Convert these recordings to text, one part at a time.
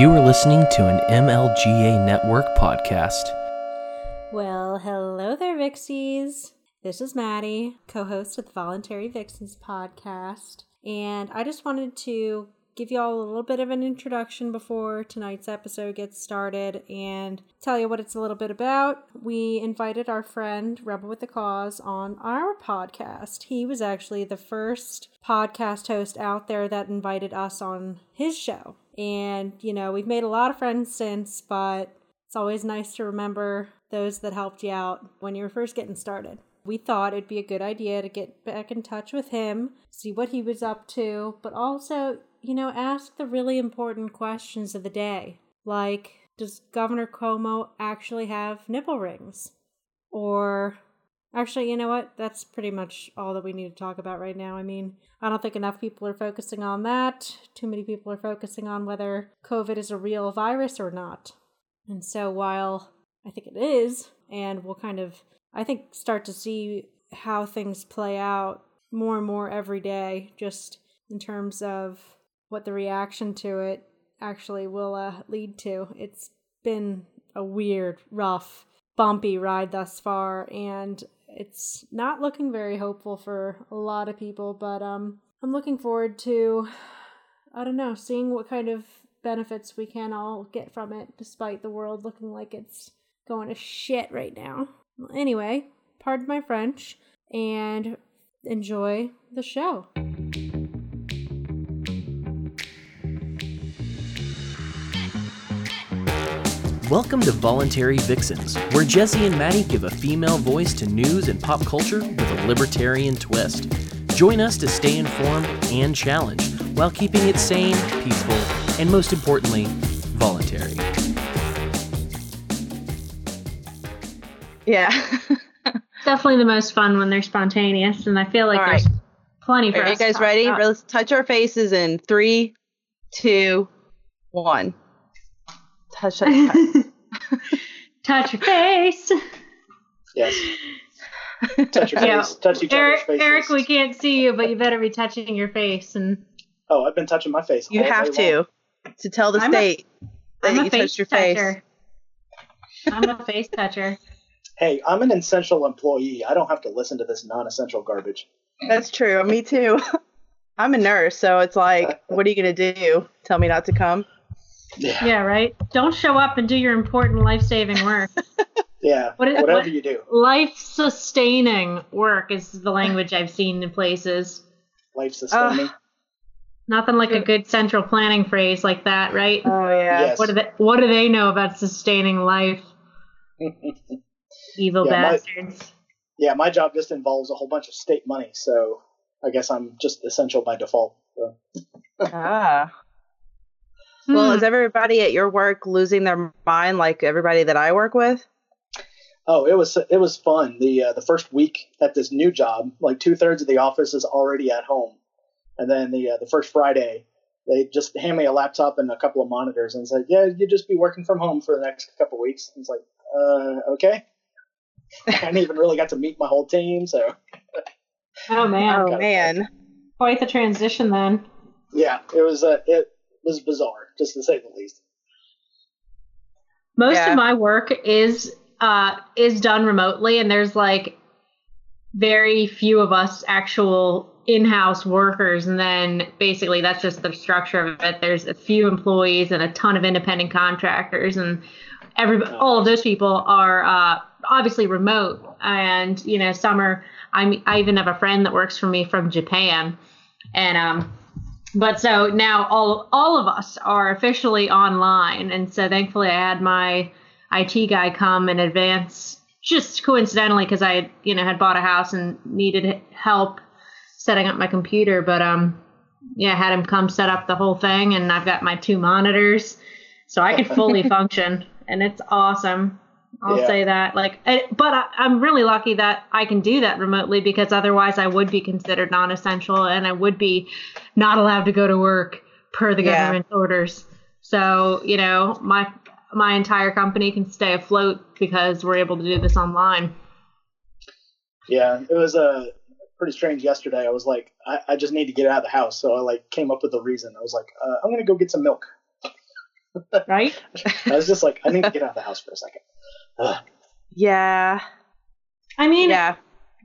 You are listening to an MLGA Network podcast. Well, hello there, Vixies. This is Maddie, co host of the Voluntary Vixens podcast. And I just wanted to give you all a little bit of an introduction before tonight's episode gets started and tell you what it's a little bit about. We invited our friend Rebel with the Cause on our podcast. He was actually the first podcast host out there that invited us on his show. And, you know, we've made a lot of friends since, but it's always nice to remember those that helped you out when you were first getting started. We thought it'd be a good idea to get back in touch with him, see what he was up to, but also, you know, ask the really important questions of the day. Like, does Governor Cuomo actually have nipple rings? Or, actually, you know what? That's pretty much all that we need to talk about right now. I mean, I don't think enough people are focusing on that. Too many people are focusing on whether COVID is a real virus or not. And so, while I think it is, and we'll kind of I think start to see how things play out more and more every day, just in terms of what the reaction to it actually will uh, lead to. It's been a weird, rough, bumpy ride thus far, and it's not looking very hopeful for a lot of people. But um, I'm looking forward to, I don't know, seeing what kind of benefits we can all get from it, despite the world looking like it's going to shit right now. Anyway, pardon my French and enjoy the show. Welcome to Voluntary Vixens, where Jesse and Maddie give a female voice to news and pop culture with a libertarian twist. Join us to stay informed and challenged while keeping it sane, peaceful, and most importantly, voluntary. Yeah. Definitely the most fun when they're spontaneous, and I feel like All there's right. plenty for Are you us. to guys talk ready? about. Let's touch our faces in three, two, one. Touch, touch, touch. Touch your face. Yes. Touch your Yeah. face. Touch each Eric, other's faces. Eric, we can't see you, but you better be touching your face. And Oh, I've been touching my face. You all have day long. to to tell the I'm a- state that I'm you a touched your face. toucher. I'm a face toucher. Hey, I'm an essential employee. I don't have to listen to this non-essential garbage. That's true. Me too. I'm a nurse, so it's like, what are you gonna do? Tell me not to come? Yeah. Yeah, right. Don't show up and do your important life-saving work. Yeah. What is- Whatever what- you do. Life-sustaining work is the language I've seen in places. Life sustaining. Nothing like a good central planning phrase like that, right? Oh yeah. Yes. What do they What do they know about sustaining life? Evil Yeah, my- bastards. yeah, my job just involves a whole bunch of state money, so I guess I'm just essential by default. So. Ah. Well, Hmm. is everybody at your work losing their mind like everybody that I work with? Oh, it was it was fun. The uh, the first week at this new job, like two thirds of the office is already at home, and then the uh, the first Friday, they just hand me a laptop and a couple of monitors and said, "Yeah, you just be working from home for the next couple of weeks." And it's like, uh, okay. I didn't even really got to meet my whole team, so oh man, Oh man. quite the transition then. yeah, it was uh, it was bizarre, just to say the least. Most Yeah. of my work is uh is done remotely, and there's like very few of us actual in-house workers and then basically that's just the structure of it there's a few employees and a ton of independent contractors and every all of those people are uh, obviously remote and you know some are I'm, i even have a friend that works for me from japan and um but so now all all of us are officially online. And so thankfully i had my it guy come in advance just coincidentally because i you know had bought a house and needed help setting up my computer. But um yeah had him come set up the whole thing and i've got my two monitors so i could fully function and it's awesome I'll Yeah. say that. Like, eh, but I, I'm really lucky that I can do that remotely because otherwise I would be considered non-essential and I would be not allowed to go to work per the Yeah. government orders. So you know, my my entire company can stay afloat because we're able to do this online. Yeah, it was uh, pretty strange yesterday. I was like, I, I just need to get out of the house, so I like came up with a reason. I was like, uh, I'm gonna go get some milk. right? I was just like, I need to get out of the house for a second. Ugh. Yeah. I mean, Yeah.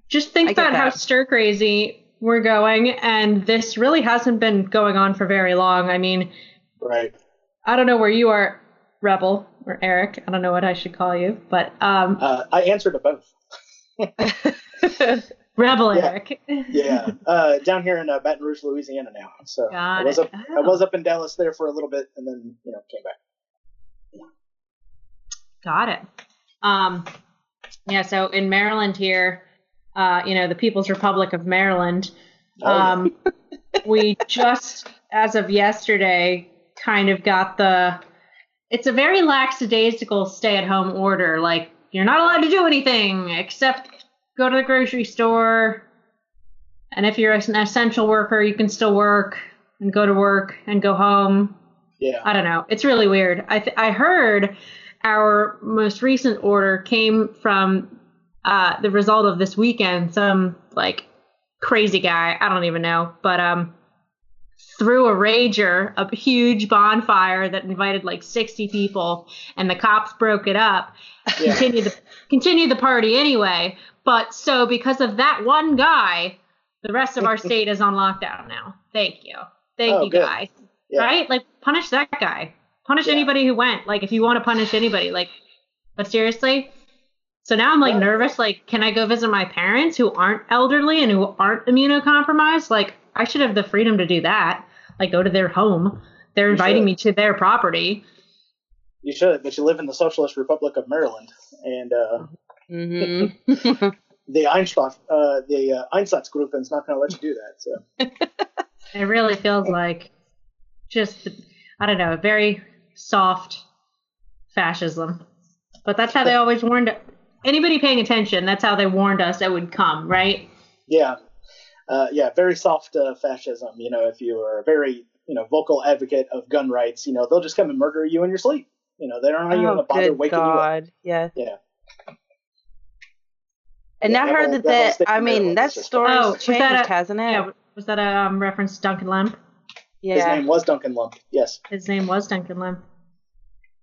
just think I get about how stir crazy we're going, and this really hasn't been going on for very long. I mean, Right. I don't know where you are, Rebel or Eric. I don't know what I should call you, but um, Uh, I answered to both. Rebel yeah. Eric. Yeah. Uh, down here in uh, Baton Rouge, Louisiana now. So Got I was it. up. I Oh. was up in Dallas there for a little bit, and then you know came back. Got it. Um, yeah. So in Maryland here, uh, you know, the People's Republic of Maryland. Oh, um, we just, as of yesterday, kind of got the. It's a very lackadaisical stay-at-home order. Like you're not allowed to do anything except go to the grocery store, and if you're an essential worker, you can still work and go to work and go home. yeah. I don't know. It's really weird. I th- I heard our most recent order came from uh, the result of this weekend. Some like crazy guy, I don't even know, but um, threw a rager, a huge bonfire that invited like 60 people, and the cops broke it up. Yeah. Continued the continued the party anyway. But so because of that one guy, the rest of our state is on lockdown now. Thank you. Thank Oh, you, good. guy Yeah. right? Like punish that guy. Punish Yeah. anybody who went. Like if you want to punish anybody, like but seriously. So now I'm like Yeah. nervous. Like, can I go visit my parents who aren't elderly and who aren't immunocompromised? Like, I should have the freedom to do that. Like, go to their home. They're You inviting should. me to their property. You should, but you live in the Socialist Republic of Maryland, and uh, hmm the Einstein, uh, the uh, Einsatzgruppen is not going to let you do that. So It really feels like just, I don't know, very soft fascism. But that's how they always warned anybody paying attention. That's how they warned us it would come, right? yeah, uh, yeah, very soft uh, fascism. You know, if you are a very you know vocal advocate of gun rights, you know they'll just come and murder you in your sleep. You know, they don't even going to oh, bother good waking you up. God. Yeah. Yeah. And Yeah, I heard that, that that I mean, that that is just- story's Oh, changed, that a- hasn't it? Yeah, was that a um, reference to Duncan Lemp? His name was Duncan Lemp. Yes. His name was Duncan Lemp.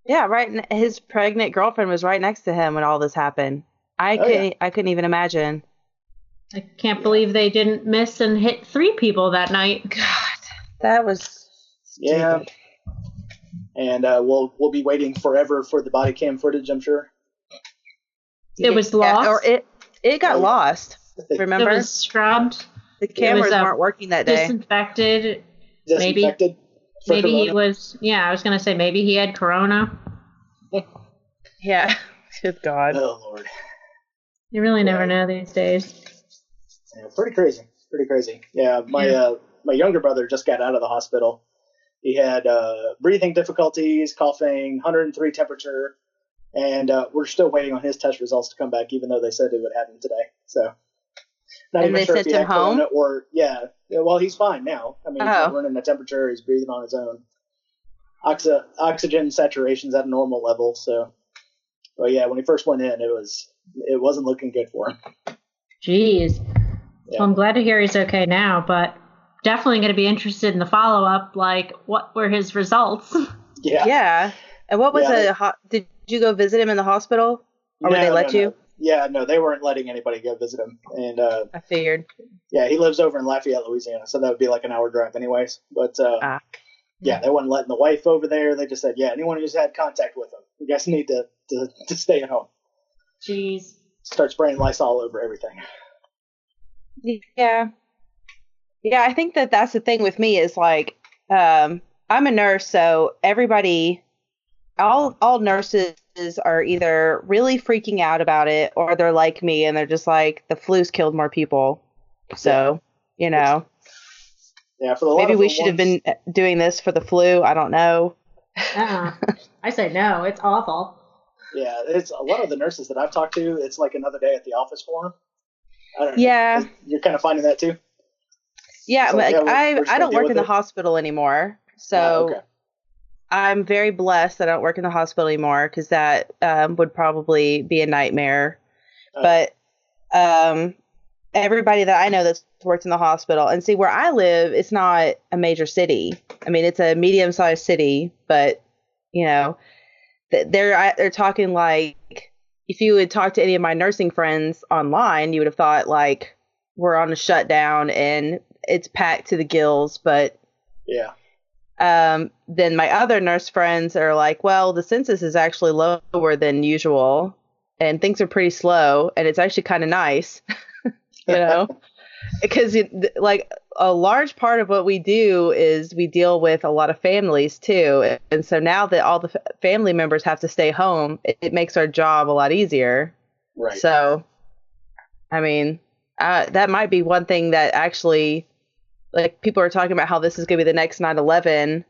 Yeah, right. His pregnant girlfriend was right next to him when all this happened. I Oh, couldn't. yeah. I couldn't even imagine. I can't believe they didn't miss and hit three people that night. God, that was. Stupid. Yeah. And uh, we'll we'll be waiting forever for the body cam footage. I'm sure. It was Yeah, lost. or it it got Oh, yeah. lost. It Remember, was scrubbed, the cameras uh, weren't working that day. disinfected. Maybe- Disinfected. for Maybe he was. Yeah, I was gonna say maybe he had corona. yeah. Good God. Oh lord. You really never know these days. Yeah, pretty crazy. Pretty crazy. Yeah, my Yeah. uh, my younger brother just got out of the hospital. He had uh, breathing difficulties, coughing, 103 temperature, and uh, we're still waiting on his test results to come back, even though they said it would happen today. So, not And even they sure if sent he him had corona home? or yeah. yeah. Well, he's fine now. I mean, he's Oh. not running a temperature. He's breathing on his own. Oxy- oxygen saturation's at a normal level. So, but yeah, when he first went in, it was it wasn't looking good for him. Jeez. Yeah. Well, I'm glad to hear he's okay now, but definitely going to be interested in the follow up. Like, what were his results? Yeah. Yeah. And what was Yeah, they- the ho- did you go visit him in the hospital or would they let no, you? no. Yeah, no, they weren't letting anybody go visit him. And uh, I figured. yeah, he lives over in Lafayette, Louisiana, so that would be like an hour drive, anyways. But uh, Ah. yeah, they weren't letting the wife over there. They just said, yeah, anyone who's had contact with him, you guys need to to, to stay at home. Jeez. Start spraying Lysol over everything. Yeah. Yeah, I think that that's the thing with me is like um I'm a nurse so everybody all all nurses are either really freaking out about it or they're like me and they're just like the flu's killed more people. So, you know, Yeah, for the maybe we the should have been uh, doing this for the flu. I don't know. Uh-uh. I say no. It's awful. Yeah, it's a lot of the nurses that I've talked to. It's like another day at the office for them. I don't know. Yeah. You're kind of finding that too. Yeah, So, but yeah, we're- I we're I don't work with in the it. hospital anymore. So Yeah, okay. I'm very blessed that I don't work in the hospital anymore because that um, would probably be a nightmare. Uh, But um, everybody that I know that's worked in the hospital, and see where I live, it's not a major city. I mean, it's a medium sized city, but you know, they're they're talking like if you would talk to any of my nursing friends online, you would have thought like we're on a shutdown and it's packed to the gills, but Yeah. Um, then my other nurse friends are like, well, the census is actually lower than usual, and things are pretty slow, and it's actually kind of nice, you know, because like a large part of what we do is we deal with a lot of families too, and so now that all the f- family members have to stay home, it, it makes our job a lot easier. Right. So, I mean, uh, that might be one thing that actually, like, people are talking about how this is going to be the next 9 11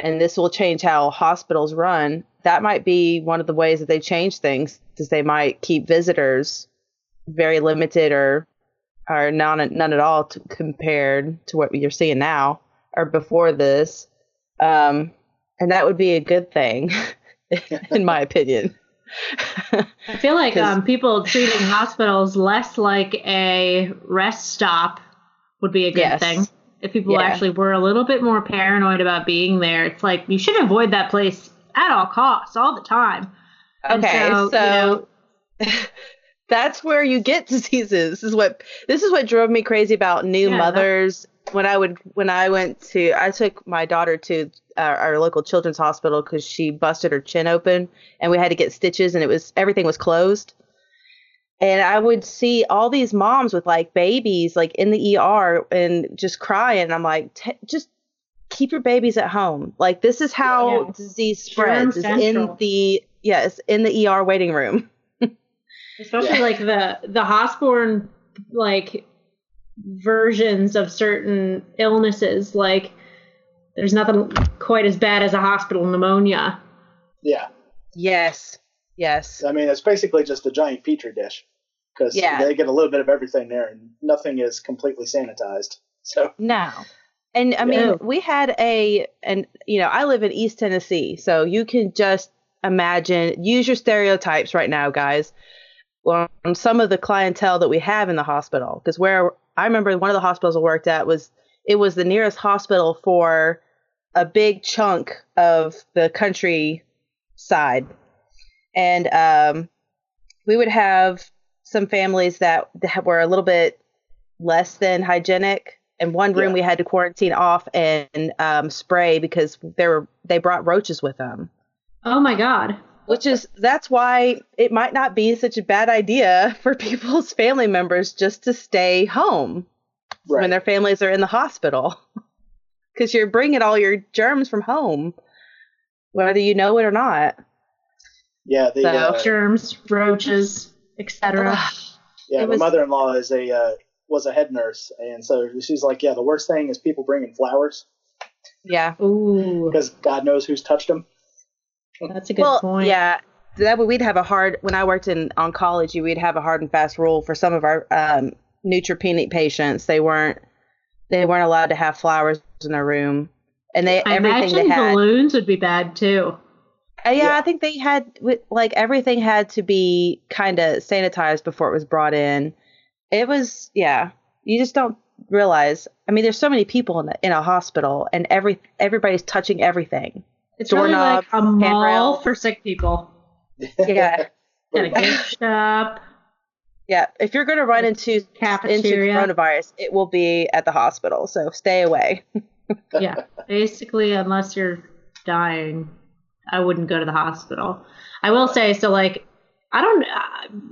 and this will change how hospitals run. That might be one of the ways that they change things, is they might keep visitors very limited or or none, none at all to, compared to what you're seeing now or before this. Um, and that would be a good thing, in my opinion. I feel like um, people treating hospitals less like a rest stop would be a good Yes. thing. If people Yeah. actually were a little bit more paranoid about being there, it's like you should avoid that place at all costs, all the time. And Okay, so, so, you know- that's where you get diseases. This is what this is what drove me crazy about new Yeah, that- mothers. When I would when I went to I took my daughter to uh, our local children's hospital because she busted her chin open and we had to get stitches and it was everything was closed. And I would see all these moms with like babies like in the ER and just crying. And I'm like, "T- just keep your babies at home. Like this is how Yeah. disease spreads is in the yes in the ER waiting room. especially Yeah. like the the hospital like versions of certain illnesses like there's nothing quite as bad as a hospital pneumonia Yeah. Yes. Yes. I mean, it's basically just a giant petri dish because Yeah. they get a little bit of everything there, and nothing is completely sanitized. So No. And I mean, Yeah. we had a, and you know, I live in East Tennessee, so you can just imagine, use your stereotypes right now, guys. Well, on some of the clientele that we have in the hospital, because where I remember one of the hospitals I worked at was, it was the nearest hospital for a big chunk of the countryside, and um, we would have some families that, that were a little bit less than hygienic. And one room Yeah. we had to quarantine off and um, spray because they were they brought roaches with them. oh my god Which is that's why it might not be such a bad idea for people's family members just to stay home right. when their families are in the hospital, because you're bringing all your germs from home, whether you know it or not. yeah, the So- uh, germs roaches etc yeah, it my was- mother-in-law is a uh, was a head nurse, and so she's like, yeah, the worst thing is people bringing flowers Yeah. ooh because God knows who's touched them. that's a good well, point yeah. That way we'd have a hard when I worked in oncology, we'd have a hard and fast rule for some of our um, neutropenic patients. They weren't they weren't allowed to have flowers in their room, and they i everything they imagine had. balloons would be bad too Uh, yeah, Yeah. I think they had like everything had to be kind of sanitized before it was brought in. It was yeah. You just don't realize. I mean, there's so many people in the, in a hospital, and every everybody's touching everything. it's really like a mall handrails. for sick people Yeah, and a gift shop yeah. If you're going to run into into coronavirus, it will be at the hospital. So stay away. yeah, basically, unless you're dying, I wouldn't go to the hospital. I will say, so like, I don't, uh,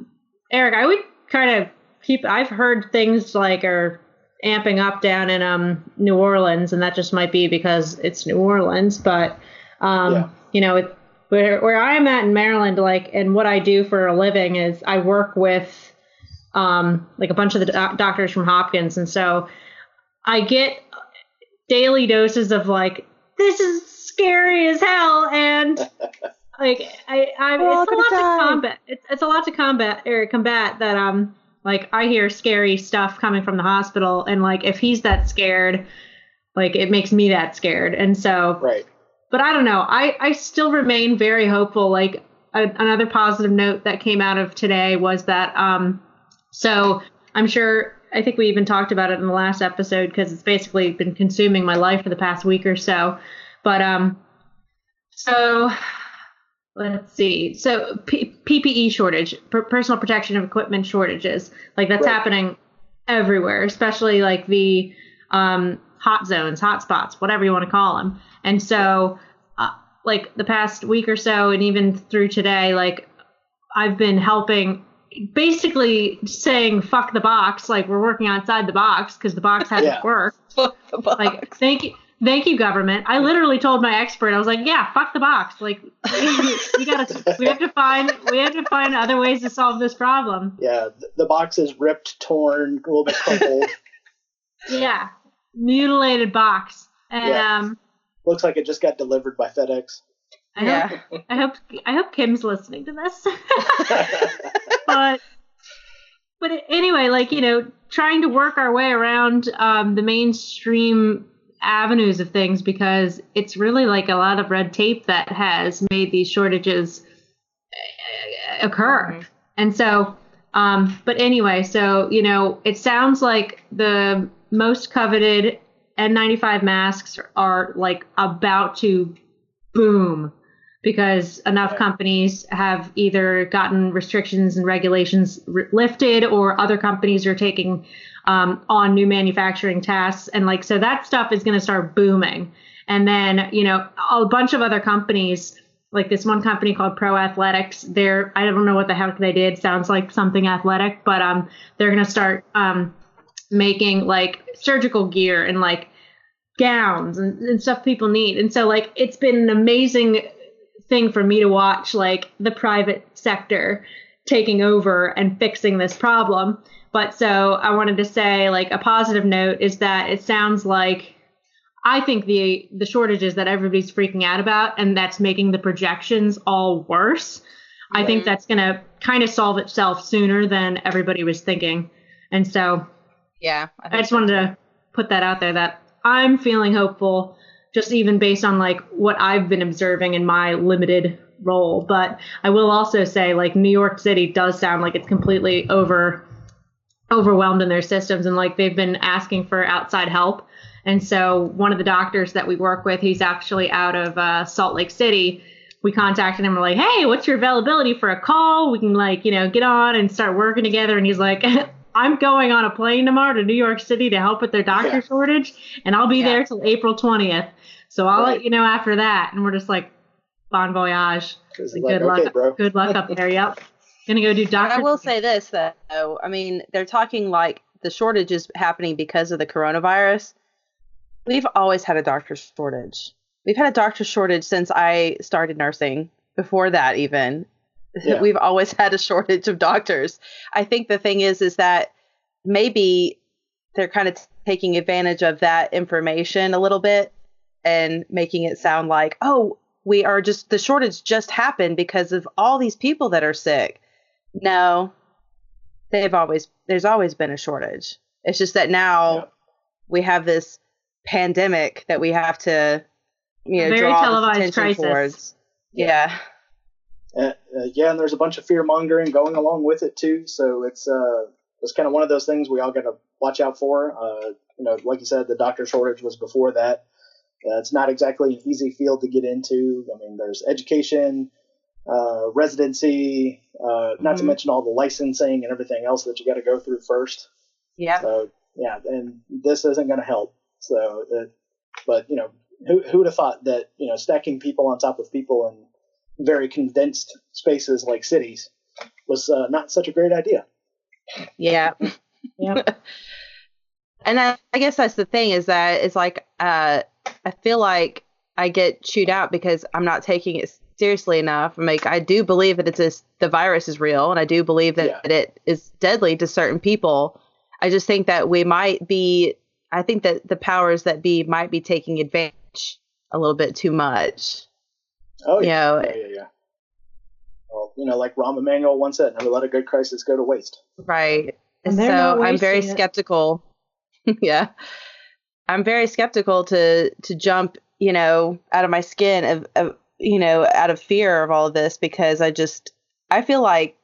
Eric, I would kind of keep. I've heard things like are amping up down in um New Orleans, and that just might be because it's New Orleans, but um, Yeah. you know, it, where where I'm at in Maryland, like, and what I do for a living is I work with um like a bunch of the doc- doctors from Hopkins, and so I get daily doses of like this is scary as hell and like I I We're it's a lot die. to combat it's it's a lot to combat or combat that um like I hear scary stuff coming from the hospital and like if he's that scared like it makes me that scared and so right. but I don't know. I, I still remain very hopeful. Like a, another positive note that came out of today was that um, so I'm sure I think we even talked about it in the last episode because it's basically been consuming my life for the past week or so. But um, So let's see. So P- PPE shortage, per- personal protection of equipment shortages, like that's Right. happening everywhere, especially like the um, hot zones, hot spots, whatever you want to call them. And so, uh, like the past week or so, and even through today, like I've been helping. Basically saying fuck the box, like we're working outside the box because the box hasn't Yeah. worked Fuck the box. like thank you thank you government i literally told my expert i was like yeah fuck the box like we, we gotta we have to find we have to find other ways to solve this problem Yeah, th- the box is ripped, torn, a little bit crumpled. yeah mutilated box and Yeah. um Looks like it just got delivered by FedEx. I, yeah. hope, I hope i hope kim's listening to this but but anyway like you know trying to work our way around um, the mainstream avenues of things because it's really like a lot of red tape that has made these shortages uh, occur Mhm. and so um, but anyway so you know it sounds like the most coveted n95 masks are like about to boom because enough companies have either gotten restrictions and regulations r- lifted or other companies are taking um, on new manufacturing tasks. And like so that stuff is going to start booming. And then you know a bunch of other companies like this one company called pro athletics they're i don't know what the heck they did. Sounds like something athletic but um they're going to start um making like surgical gear and like gowns and, and stuff people need. And so like it's been an amazing thing for me to watch like the private sector taking over and fixing this problem. But so i wanted to say like a positive note is that it sounds like i think the the shortages that everybody's freaking out about and that's making the projections all worse i think that's going to kind of solve itself sooner than everybody was thinking. And so Yeah. I think just so wanted to put that out there that I'm feeling hopeful, just even based on like what I've been observing in my limited role. But I will also say, like New York City does sound like it's completely over overwhelmed in their systems, and like they've been asking for outside help. And so one of the doctors that we work with, he's actually out of uh, Salt Lake City. We contacted him. We're like, "Hey, what's your availability for a call? We can like, you know, get on and start working together." And he's like, "I'm going on a plane tomorrow to New York City to help with their doctor Yeah. shortage, and I'll be Yeah. there till April 20th. So I'll Right. let you know after that." And we're just like, "Bon voyage. It's Good like, okay, luck. bro. Good luck up there. Yep. Gonna go do doctor. I will say this though. I mean, they're talking like the shortage is happening because of the coronavirus. We've always had a doctor shortage. We've had a doctor shortage since I started nursing. Before that, even Yeah. we've always had a shortage of doctors. I think the thing is, is that maybe they're kind of taking advantage of that information a little bit and making it sound like, oh, we are just the shortage just happened because of all these people that are sick. No, they've always there's always been a shortage. It's just that now Yeah. we have this pandemic that we have to you know Very draw televised attention crisis. towards. Yeah. Uh, uh, yeah, and there's a bunch of fear mongering going along with it too. So it's uh, it's kind of one of those things we all got to watch out for. Uh, you know, like you said, the doctor shortage was before that. Uh, it's not exactly an easy field to get into. I mean, there's education, uh, residency, uh, not to Mhm. mention all the licensing and everything else that you got to go through first. Yeah. So yeah, and this isn't going to help. So, but you know, who who would have thought that you know stacking people on top of people in very condensed spaces like cities was uh, not such a great idea. Yeah. yeah. and I, I guess that's the thing is that it's like uh, I feel like I get chewed out because I'm not taking it seriously enough. I'm like I do believe that it's a, the virus is real, and I do believe that, Yeah. that it is deadly to certain people. I just think that we might be. I think that the powers that be might be taking advantage a little bit too much. Oh You yeah, know, yeah, yeah, yeah. Well, you know, like Rahm Emanuel once said, "Never let a good crisis go to waste." Right. And so I'm very it. skeptical. yeah. I'm very skeptical to to jump, you know, out of my skin of, of you know, out of fear of all of this because I just I feel like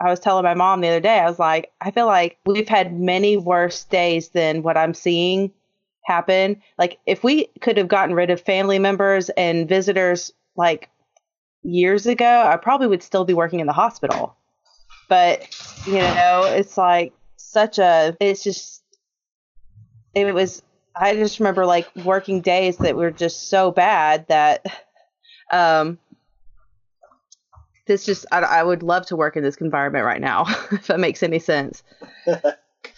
I was telling my mom the other day, I was like, I feel like we've had many worse days than what I'm seeing happen. Like if we could have gotten rid of family members and visitors like years ago, I probably would still be working in the hospital. But, you know, it's like such a, it's just, it was, I just remember like working days that were just so bad that, um, this just, I, I would love to work in this environment right now, if that makes any sense.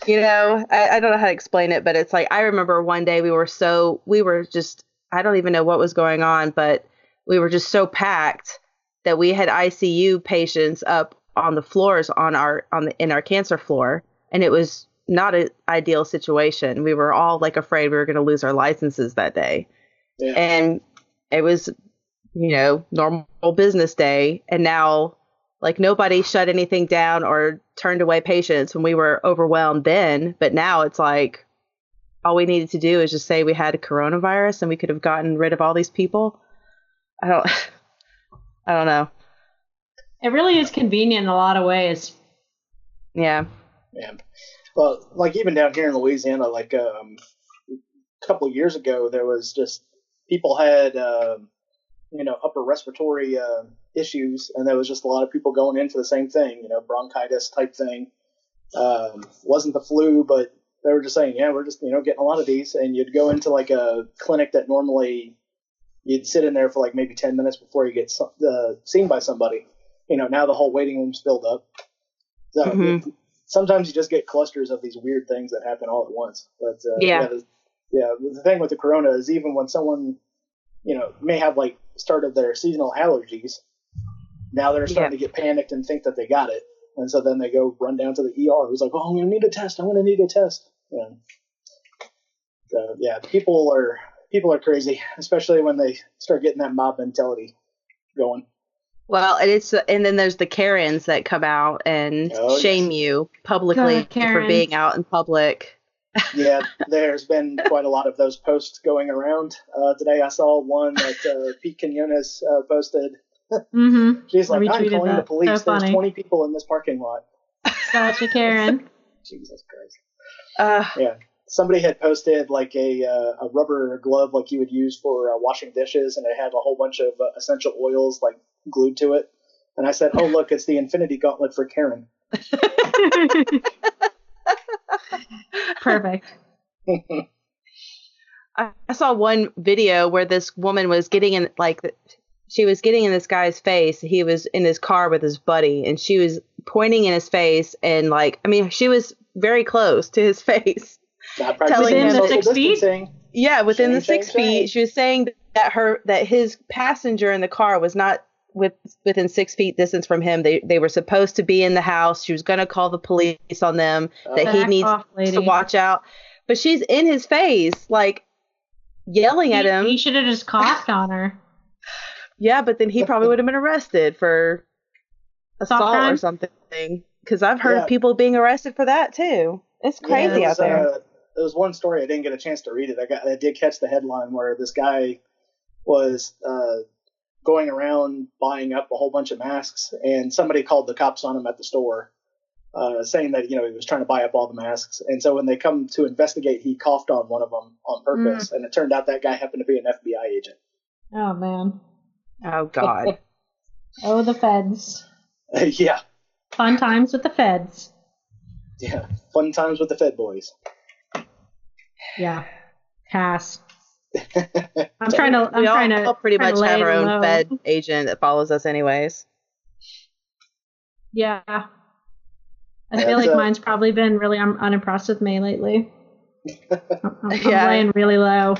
you know, I, I don't know how to explain it, but it's like, I remember one day we were so, we were just, I don't even know what was going on, but we were just so packed that we had ICU patients up on the floors on our on the in our cancer floor and it was not an ideal situation. We were all like afraid we were going to lose our licenses that day. Yeah. And it was you know, normal business day and now like nobody shut anything down or turned away patients when we were overwhelmed then, but now it's like all we needed to do is just say we had a coronavirus and we could have gotten rid of all these people. I don't I don't know. It really is convenient in a lot of ways. Yeah. Yeah. Well, like even down here in Louisiana, like um, a couple of years ago, there was just people had um, you know upper respiratory uh, issues, and there was just a lot of people going in for the same thing, you know, bronchitis type thing. Um, wasn't the flu, but they were just saying, yeah, we're just you know getting a lot of these, and you'd go into like a clinic that normally you'd sit in there for like maybe 10 minutes before you get some, uh, seen by somebody. You know, now the whole waiting room's filled up. So Mhm. sometimes you just get clusters of these weird things that happen all at once. But uh, Yeah. the, yeah. The thing with the corona is even when someone, you know, may have like started their seasonal allergies, now they're starting to get panicked and think that they got it, and so then they go run down to the ER. Who's like, "Oh, I'm gonna need a test. I'm gonna need a test." Yeah. So yeah, people are people are crazy, especially when they start getting that mob mentality going. Well, and it's and then there's the Karens that come out and Oh, yes. shame you publicly God, for being out in public. Yeah, there's been quite a lot of those posts going around. Uh, today I saw one that uh, Pete Quinones uh, posted. Mm-hmm. She's like, I'm retweeted calling the police. So There's 20 people in this parking lot. Gotcha, Karen. Jesus Christ. Uh, Yeah. Somebody had posted like a uh, a rubber glove like you would use for uh, washing dishes, and it had a whole bunch of uh, essential oils like glued to it. And I said, "Oh look, it's the Infinity Gauntlet for Karen." Perfect. I, I saw one video where this woman was getting in like she was getting in this guy's face. He was in his car with his buddy, and she was pointing in his face and like I mean she was very close to his face. Not Telling practicing him- social Six feet? Yeah, within the six shame, feet. shame. She was saying that her that his passenger in the car was not with within six feet distance from him. They they were supposed to be in the house. She was gonna call the police on them that he needs off, to watch out. But she's in his face, like yelling at him. He should have just coughed on her. yeah, but then he probably would have been arrested for Assault assault or something. Because I've heard Yeah. of people being arrested for that too. It's Yeah, crazy there out there. Uh, there was one story I didn't get a chance to read it. I got I did catch the headline where this guy was uh, going around buying up a whole bunch of masks, and somebody called the cops on him at the store, uh, saying that you know he was trying to buy up all the masks. And so when they come to investigate, he coughed on one of them on purpose, and it turned out that guy happened to be an FBI agent. Oh man. oh God. Oh, the feds. yeah, Fun times with the feds. yeah, fun times with the Fed boys. Yeah. Pass. I'm trying to. I'm we all, trying to. pretty trying much to have our own low. Fed agent that follows us anyways. Yeah. I Yeah, feel like so- mine's probably been really un- unimpressed with me lately. I'm, I'm Yeah. laying really low.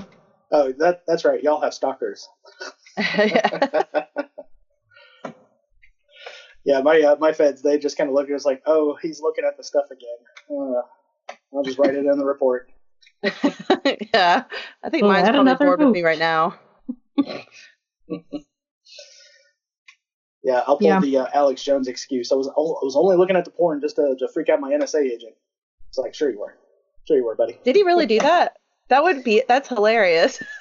Oh, that that's right. Y'all have stalkers. yeah. yeah, my uh, my feds they just kind of look at us like, oh, he's looking at the stuff again. Uh, I'll just write it in the report. yeah. I think Well, mine's add probably another bored with hoop. me right now. Yeah, I'll pull Yeah. the uh, Alex Jones excuse. I was o- I was only looking at the porn just to, to freak out my NSA agent. It's like, sure you were, sure you were, buddy. Did he really do that? That would be that's hilarious.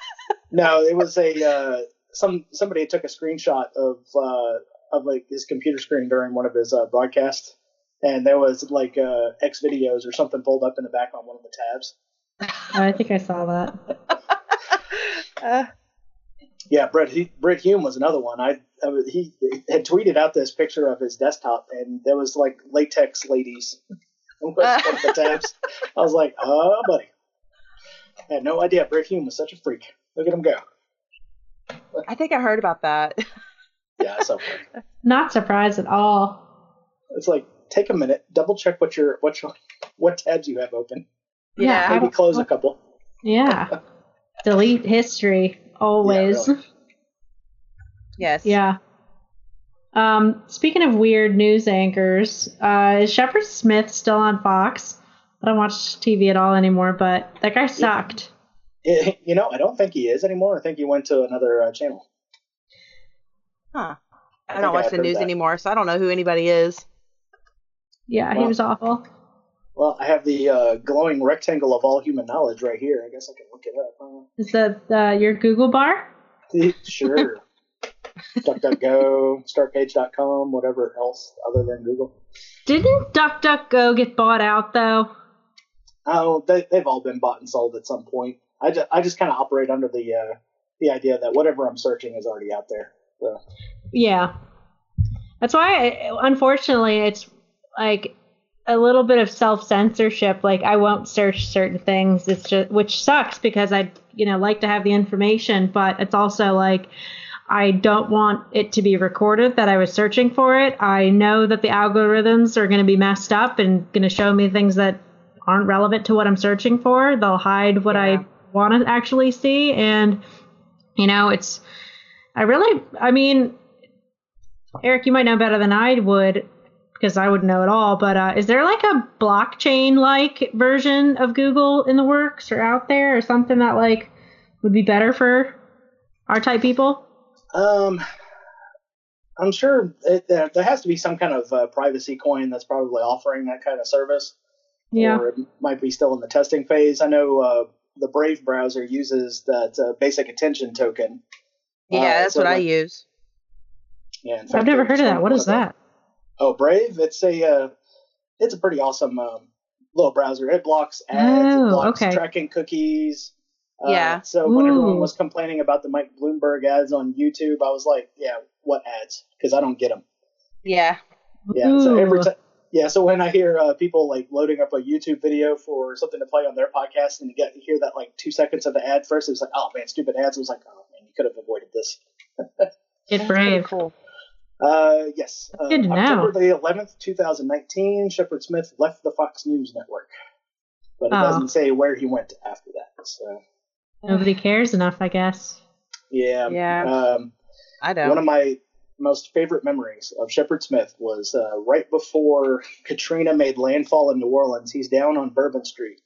No, it was a uh, some somebody took a screenshot of uh, of like his computer screen during one of his uh, broadcasts, and there was like uh, X videos or something pulled up in the back on one of the tabs. I think I saw that. Uh, Yeah, Brit he, Brit Hume was another one. I, I was- he had tweeted out this picture of his desktop, and there was like latex ladies. one of the tabs. I was like, oh, buddy. I had no idea Brit Hume was such a freak. Look at him go. I think I heard about that. Yeah, it's so funny. Not surprised at all. It's like take a minute, double check what your what your, what tabs you have open. Yeah, I- Maybe close a couple. Yeah. Delete history always. really. yes. Yeah. Um, speaking of weird news anchors, uh, is Shepard Smith still on Fox? I don't watch TV at all anymore, but that guy sucked. You know, I don't think he is anymore. I think he went to another uh, channel. Huh. I, think don't watch I've the news that. anymore, so I don't know who anybody is. Yeah, he was awful. Well, I have the uh, glowing rectangle of all human knowledge right here. I guess I can look it up. Uh, Is that uh, your Google bar? sure. DuckDuckGo, StartPage.com, whatever else other than Google. Didn't DuckDuckGo get bought out though? Oh, they, they've all been bought and sold at some point. I just, I just kind of operate under the uh, the idea that whatever I'm searching is already out there. So, Yeah. That's why, I, unfortunately, it's like a little bit of self censorship. Like I won't search certain things. It's just which sucks because I, you know, like to have the information, but it's also like I don't want it to be recorded that I was searching for it. I know that the algorithms are going to be messed up and going to show me things that aren't relevant to what I'm searching for. They'll hide what Yeah. I want to actually see, and you know, it's. I really, I mean, Eric, you might know better than I would because I wouldn't know at all. But uh, is there like a blockchain like version of Google in the works or out there or something that like would be better for our type people? um, I'm sure it, there, there has to be some kind of uh, privacy coin that's probably offering that kind of service. Yeah. or it might be still in the testing phase. I know uh, the Brave browser uses that uh, basic attention token. Yeah, Uh, that's so what I use. Yeah, in I've never heard of that. What one is the- that? Oh, Brave. It's a uh, it's a pretty awesome um, little browser. It blocks ads. Oh, it blocks okay. tracking cookies. Uh, Yeah. So when everyone was complaining about the Mike Bloomberg ads on YouTube, I was like, yeah, what ads? Because I don't get them. Yeah. Yeah. So every time. Yeah, so when I hear uh, people like loading up a YouTube video for something to play on their podcast, and you get you hear that like two seconds of the ad first, it was like, oh man, stupid ads. I was like, oh man, you could have avoided this. Get brave. Cool. Uh, yes. Uh, Good to know. October the 11th, 2019, Shepard Smith left the Fox News network. But it Oh. doesn't say where he went after that. So, Nobody cares enough, I guess. yeah. Yeah. Um, I one don't. One of my most favorite memories of Shepard Smith was uh, right before Katrina made landfall in New Orleans. He's down on Bourbon Street,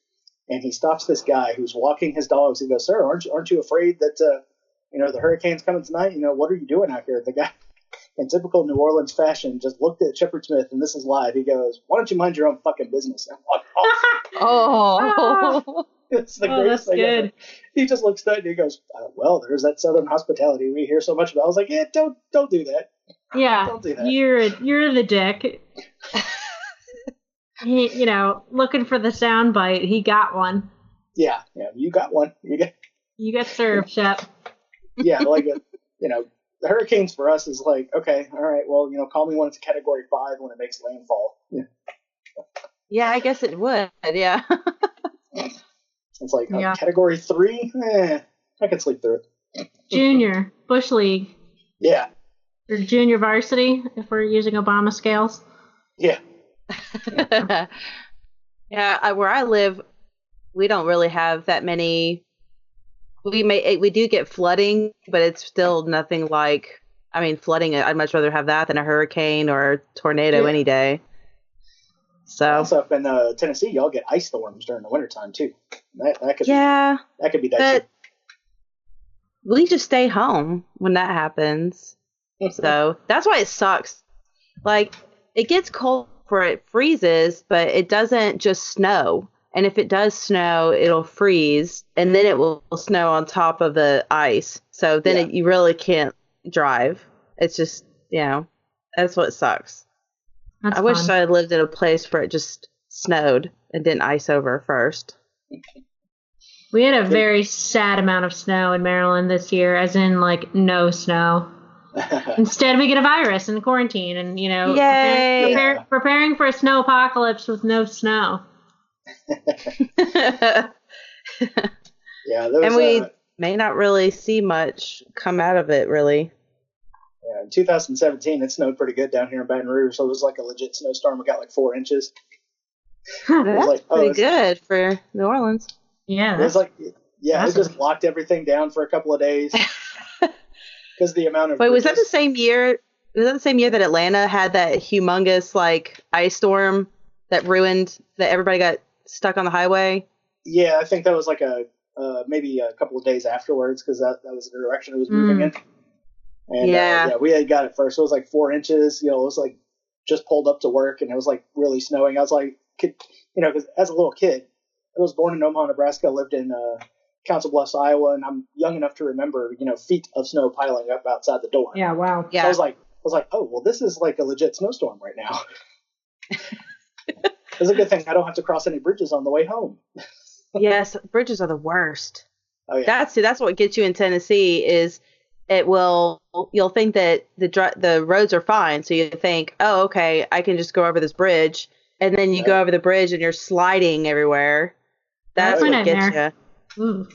and he stops this guy who's walking his dogs. He goes, "Sir, aren't you aren't you afraid that uh, you know the hurricane's coming tonight? You know what are you doing out here?" The guy, in typical New Orleans fashion, just looked at Shepard Smith, and this is live. He goes, "Why don't you mind your own fucking business?" And walked off. oh. It's the Oh, greatest that's thing ever. good. He just looks at it and he goes, uh, "Well, there's that Southern hospitality we hear so much about." I was like, "Yeah, don't don't do that." Yeah, Don't do that. you're you're the dick. he, you know, looking for the sound bite. He got one. Yeah, yeah, you got one. You got, You got served, Shep. yeah, like uh, you know, the hurricanes for us is like, okay, all right, well, you know, call me when it's a category five when it makes landfall. Yeah. Yeah, I guess it would. Yeah. It's like uh, category three, eh, I can sleep through it. Junior bush league Yeah, or junior varsity if we're using Obama scales. yeah, yeah, I, where I live, we don't really have that many. We may we do get flooding, but it's still nothing like. I mean, flooding. I'd much rather have that than a hurricane or a tornado Yeah. any day. So Also, up in uh, Tennessee, y'all get ice storms during the wintertime too. That that could yeah, be, that could be but we just stay home when that happens. So that's why it sucks. Like it gets cold where it freezes, but it doesn't just snow. And if it does snow, it'll freeze, and then it will snow on top of the ice. So then Yeah. it, you really can't drive. It's just you know that's what sucks. That's I wish fun. I lived in a place where it just snowed and didn't ice over first. We had a very sad amount of snow in Maryland this year, as in like no snow. Instead, we get a virus and quarantine, and you know, Yay. prepare- Yeah. preparing for a snow apocalypse with no snow. Yeah, there was, And we- uh, May not really see much come out of it, really. yeah, in 2017, it snowed pretty good down here in Baton Rouge, so it was like a legit snowstorm. We got like four inches. That's like, oh, pretty it's- good for New Orleans. Yeah, It was like, yeah, it just locked everything down for a couple of days because the amount of. Wait, was that the same year? Was that the same year that Atlanta had that humongous like ice storm that ruined that everybody got stuck on the highway? Yeah, I think that was like a uh, maybe a couple of days afterwards because that, that was the direction it was moving in. And Yeah. uh, yeah, we had got it first. It was like four inches. You know, it was like just pulled up to work and it was like really snowing. I was like, kid, you know, because as a little kid, I was born in Omaha, Nebraska, lived in uh, Council Bluffs, Iowa, and I'm young enough to remember, you know, feet of snow piling up outside the door. yeah, wow. So I was like, I was like, oh, well, this is like a legit snowstorm right now. it's a good thing I don't have to cross any bridges on the way home. yes, bridges are the worst. Oh yeah, That's see, that's what gets you in Tennessee is it will you'll think that the dri- the roads are fine, so you think, oh, okay, I can just go over this bridge, and then you go over the bridge and you're sliding everywhere. That's That's my what gets you. Ooh.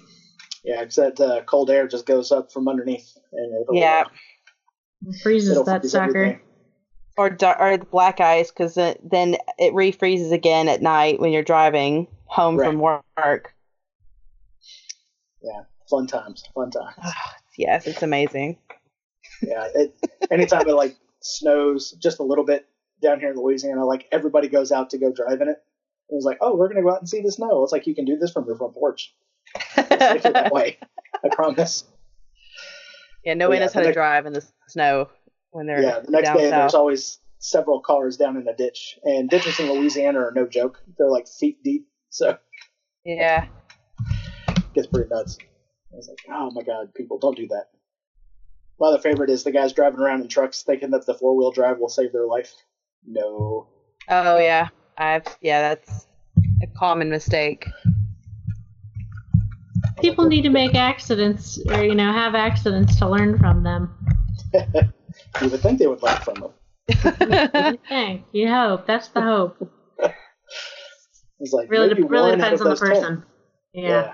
yeah, except uh, cold air just goes up from underneath and it'll, Yeah. freezes it'll that freeze sucker. Or or the black ice because then it refreezes again at night when you're driving home from work. Yeah, fun times, fun times. Yes, it's amazing. yeah, it, anytime it like snows just a little bit down here in Louisiana, like everybody goes out to go drive in it. It was like, oh, we're gonna go out and see the snow. It's like you can do this from your front porch. That way. I promise. Yeah, nobody Yeah, knows how to drive in the snow when they're Yeah, the next down day south. there's always several cars down in a ditch, and ditches in Louisiana are no joke. They're like feet deep, so yeah, it gets pretty nuts. I was like, oh my god, people don't do that. My other favorite is the guys driving around in trucks thinking that the four wheel drive will save their life. No. oh yeah, I've yeah, that's a common mistake. People need to make accidents, or you know, have accidents to learn from them. You would think they would learn from them. You think? You hope. That's the hope. It's like Really, de- really depends on the those 10. person. Yeah.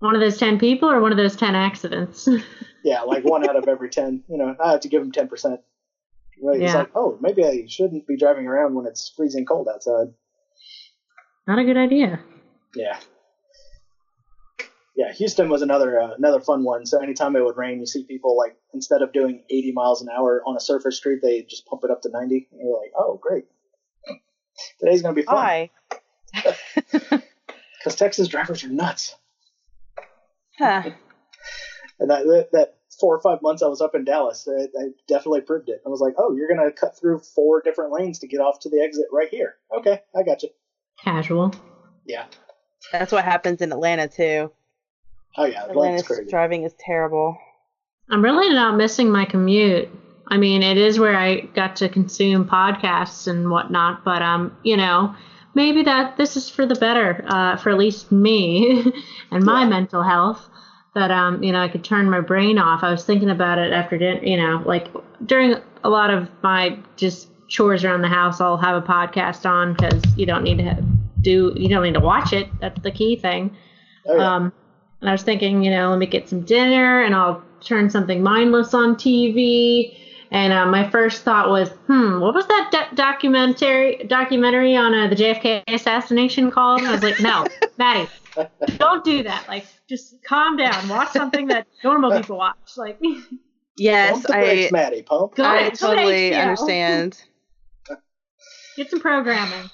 One of those ten people, or one of those ten accidents. Yeah, like one out of every ten. You know, I have to give them ten percent. It's Yeah. like, oh, maybe I shouldn't be driving around when it's freezing cold outside. Not a good idea. Yeah. Yeah, Houston was another uh, another fun one. So anytime it would rain, you see people like instead of doing 80 miles an hour on a surface street, they just pump it up to 90. And you're like, oh, great. Today's gonna be fun Why? because Texas drivers are nuts. Huh. And that, that that four or five months I was up in Dallas, I, I definitely proved it. I was like, oh, you're gonna cut through four different lanes to get off to the exit right here. Okay, I got you. Casual. Yeah. That's what happens in Atlanta too. Oh yeah, Atlanta's Atlanta's crazy. driving is terrible. I'm really not missing my commute. I mean, it is where I got to consume podcasts and whatnot, but um, you know, maybe that this is for the better, uh, for at least me and my Yeah. mental health. That um, you know, I could turn my brain off. I was thinking about it after dinner. You know, like during a lot of my just chores around the house, I'll have a podcast on because you don't need to do, you don't need to watch it. That's the key thing. Oh, yeah. Um, and I was thinking, you know, let me get some dinner and I'll turn something mindless on TV. And uh, my first thought was, hmm, what was that do- documentary documentary on uh, the JFK assassination called? And I was like, no, Maddie, don't do that. Like, just calm down. Watch something that normal people watch. Like, Yes, I brakes, Maddie. Pump. Go I ahead, go to totally understand. get some programming.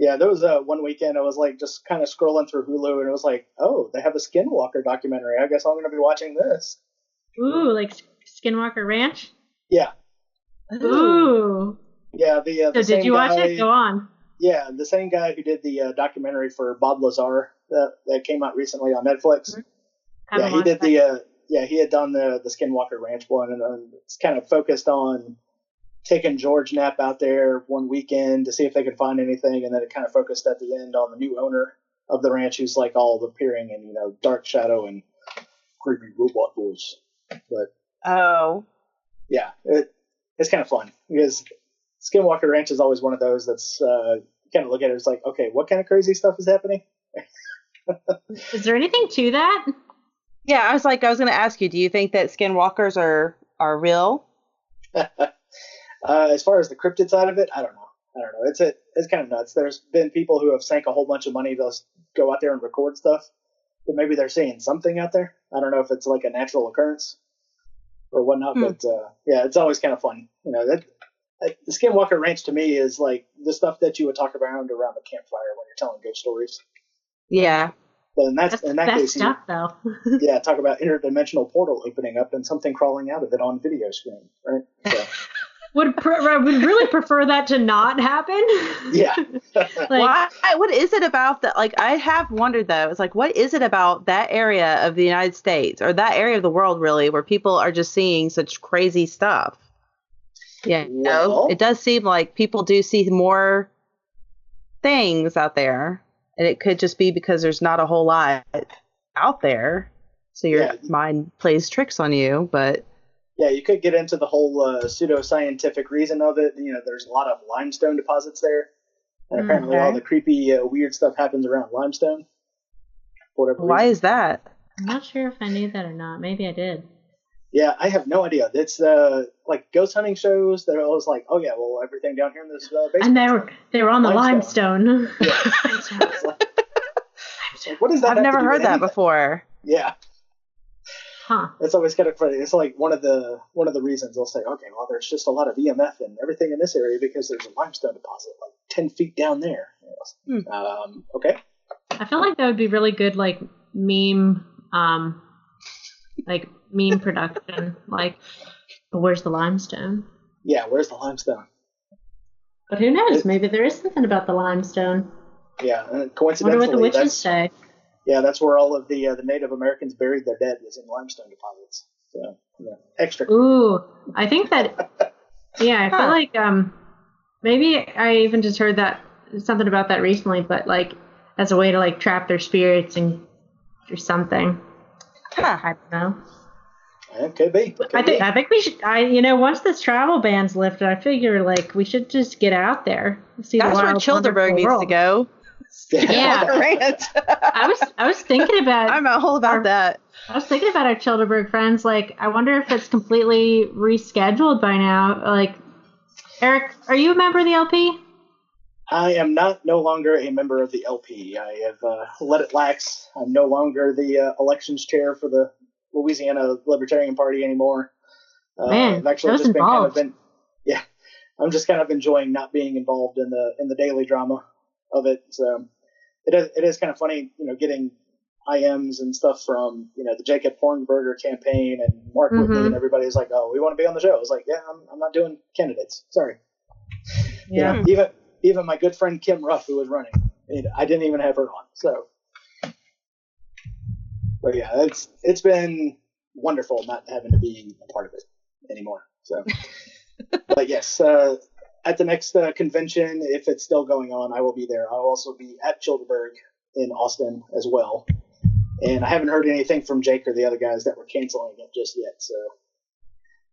Yeah, there was a one weekend I was like just kind of scrolling through Hulu and it was like, oh, they have a Skinwalker documentary. I guess I'm going to be watching this. Ooh, like Skinwalker Ranch. Yeah, Ooh. yeah. The, uh, So the same did you watch guy, it? Go on. Yeah, the same guy who did the uh, documentary for Bob Lazar that that came out recently on Netflix. Mm-hmm. Yeah, he did that. the uh, yeah he had done the the Skinwalker Ranch one, and um, it's kind of focused on taking George Knapp out there one weekend to see if they could find anything, and then it kind of focused at the end on the new owner of the ranch who's like all appearing in you know dark shadow and creepy robot voice. But Oh. yeah, it it's kind of fun because Skinwalker Ranch is always one of those that's uh, kind of look at it. It's like, okay, what kind of crazy stuff is happening? Is there anything to that? Yeah, I was like, I was going to ask you, do you think that skinwalkers are are real? uh, as far as the cryptid side of it, I don't know. I don't know. It's a, it's kind of nuts. There's been people who have sank a whole bunch of money to go out there and record stuff, but maybe they're seeing something out there. I don't know if it's like a natural occurrence or whatnot, Hmm. but uh, yeah, it's always kind of fun. You know, that the Skinwalker Ranch to me is like the stuff that you would talk around around the campfire when you're telling ghost stories. Yeah. But in that That's in that case, you, though. yeah, talk about interdimensional portal opening up and something crawling out of it on video screen, right? So, would pr- I would really prefer that to not happen. yeah. like Why? What is it about that? Like, I have wondered though. It's like, what is it about that area of the United States or that area of the world, really, where people are just seeing such crazy stuff? Yeah, you know, Well- it does seem like people do see more things out there, and it could just be because there's not a whole lot out there, so your Yeah. mind plays tricks on you. But Yeah, you could get into the whole uh, pseudoscientific reason of it. You know, there's a lot of limestone deposits there, and apparently all the creepy, uh, weird stuff happens around limestone. Whatever why reason. is that? I'm not sure if I knew that or not. Maybe I did. Yeah, I have no idea. It's uh, like ghost hunting shows. They're always like, oh yeah, well everything down here in this uh, basement. And they were they were on the Limestone. limestone. It's like, it's like, what that? I've never heard that anything? before. Yeah, huh. it's always kind of funny. It's like one of the one of the reasons they'll say, okay, well, there's just a lot of EMF and everything in this area because there's a limestone deposit like ten feet down there. Hmm. Um, okay. I feel like that would be really good, like meme, um, like meme production. like, where's the limestone? Yeah, where's the limestone? But who knows? Maybe there is something about the limestone. Yeah, and Wonder coincidentally, what the witches say. Yeah, that's where all of the uh, the Native Americans buried their dead was in limestone deposits. So yeah, extra. Ooh, I think that. Yeah, I feel Huh. like um, maybe I even just heard that something about that recently, but like as a way to like trap their spirits and or something. Huh. I don't know. It could be. Could I think be. I think we should. I you know once this travel ban's lifted, I figure like we should just get out there. See That's the where wild, Childerberg needs world. to go. Yeah. Ranch. I was I was thinking about I'm all about Our- that. I was thinking about our Childerberg friends. Like, I wonder if it's completely rescheduled by now. Like, Eric, are you a member of the LP? I am not no longer a member of the LP. I have uh, let it lax. I'm no longer the uh, elections chair for the Louisiana Libertarian Party anymore. Uh, Man, I've actually just been kind of been, yeah. I'm just kind of enjoying not being involved in the in the daily drama of it. So it is it is kind of funny, you know, getting IMs and stuff from you know the Jacob Hornberger campaign and Mark Whitney Mhm. and everybody's like, oh, we want to be on the show. I was like, yeah, I'm, I'm not doing candidates. Sorry. You know, even even my good friend Kim Ruff, who was running, I didn't even have her on. So, but yeah, it's it's been wonderful not having to be a part of it anymore. So, but yes, uh, at the next uh, convention, if it's still going on, I will be there. I'll also be at Childerberg in Austin as well. And I haven't heard anything from Jake or the other guys that were canceling it just yet. So,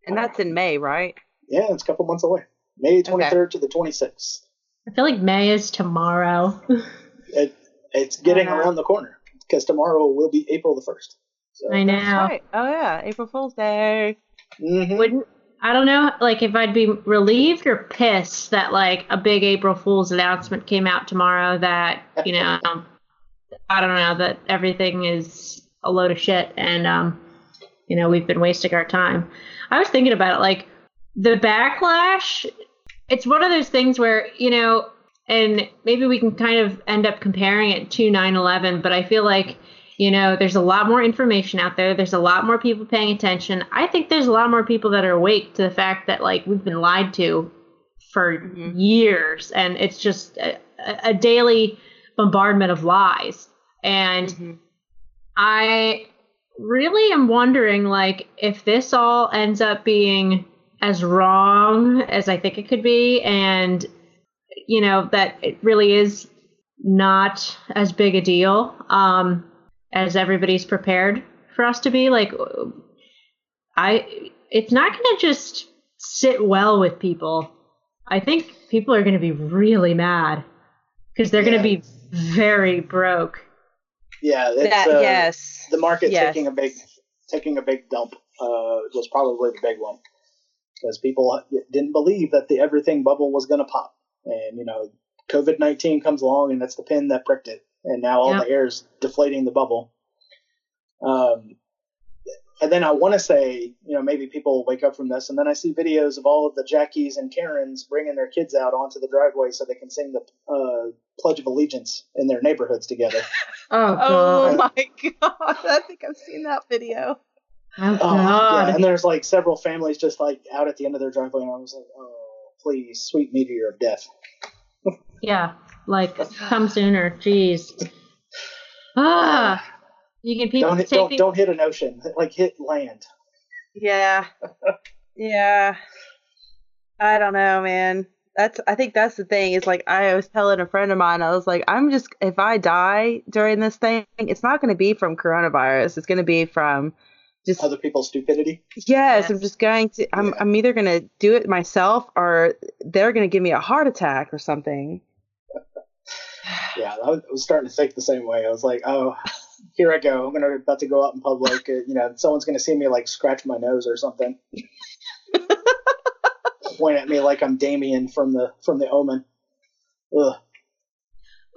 And that's in May, right? yeah, it's a couple months away. May 23rd to the 26th. I feel like May is tomorrow. It, it's getting around the corner because tomorrow will be April the 1st. So, I know. Right. Oh yeah, April Fool's Day. Mhm. Wouldn't I don't know, like if I'd be relieved or pissed that like a big April Fool's announcement came out tomorrow that you know um, I don't know that everything is a load of shit and um you know we've been wasting our time. I was thinking about it like the backlash. It's one of those things where you know, and maybe we can kind of end up comparing it to 9/11, but I feel like you know there's a lot more information out there there's a lot more people paying attention i think there's a lot more people that are awake to the fact that like we've been lied to for Mhm. years and it's just a, a daily bombardment of lies and Mhm. i really am wondering like if this all ends up being as wrong as i think it could be and you know that it really is not as big a deal um, as everybody's prepared for us to be. Like, I, it's not going to just sit well with people. I think people are going to be really mad because they're going to be very broke. Yeah, it's, That, uh, yes. the market Yes. taking a big taking a big dump uh, was probably the big one because people didn't believe that the everything bubble was going to pop, and you know, COVID nineteen comes along and that's the pin that pricked it, and now all Yep. the air is deflating the bubble. Um, and then I want to say, you know, maybe people will wake up from this, and then I see videos of all of the Jackies and Karens bringing their kids out onto the driveway so they can sing the uh, Pledge of Allegiance in their neighborhoods together. Oh, Oh my god! I think I've seen that video. Oh, Oh, God. yeah, and there's like several families just like out at the end of their driveway, and I was like, oh, please, sweet meteor of death. Yeah, like come sooner. Jeez. Ah, you can people Don't hit, take don't, the- don't hit an ocean, like hit land. Yeah. yeah. I don't know, man. That's I think that's the thing. Is like I was telling a friend of mine, I was like, I'm just if I die during this thing, it's not gonna be from coronavirus. It's gonna be from just Other people's stupidity. yes, I'm just going to I'm Yeah. I'm either gonna do it myself or they're gonna give me a heart attack or something. Yeah, I was I was starting to think the same way. I was like, oh, here I go. I'm gonna about to go out in public. You know, someone's gonna see me like scratch my nose or something. Point at me like I'm Damien from the from the Omen. Ugh.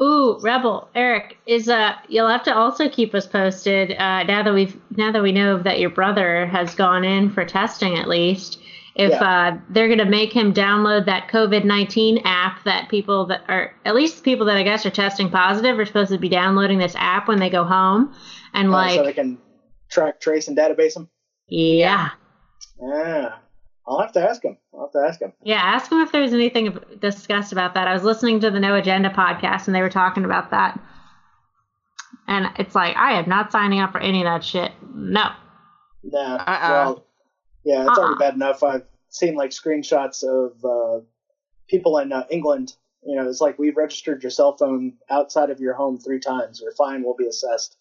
Ooh, Rebel Eric is uh. You'll have to also keep us posted. Uh, now that we've now that we know that your brother has gone in for testing at least. If uh, they're gonna make him download that COVID nineteen app that people that are at least people that I guess are testing positive are supposed to be downloading this app when they go home, and Uh, like so they can track, trace, and database them. yeah. Yeah, I'll have to ask him. I'll have to ask him. Yeah, ask him if there's anything discussed about that. I was listening to the No Agenda podcast and they were talking about that. And it's like, I am not signing up for any of that shit. No. No. Uh-uh. Well, yeah, it's Uh-uh. already bad enough. I've seen like screenshots of uh, people in uh, England. You know, it's like we've registered your cell phone outside of your home three times. Your fine will be assessed.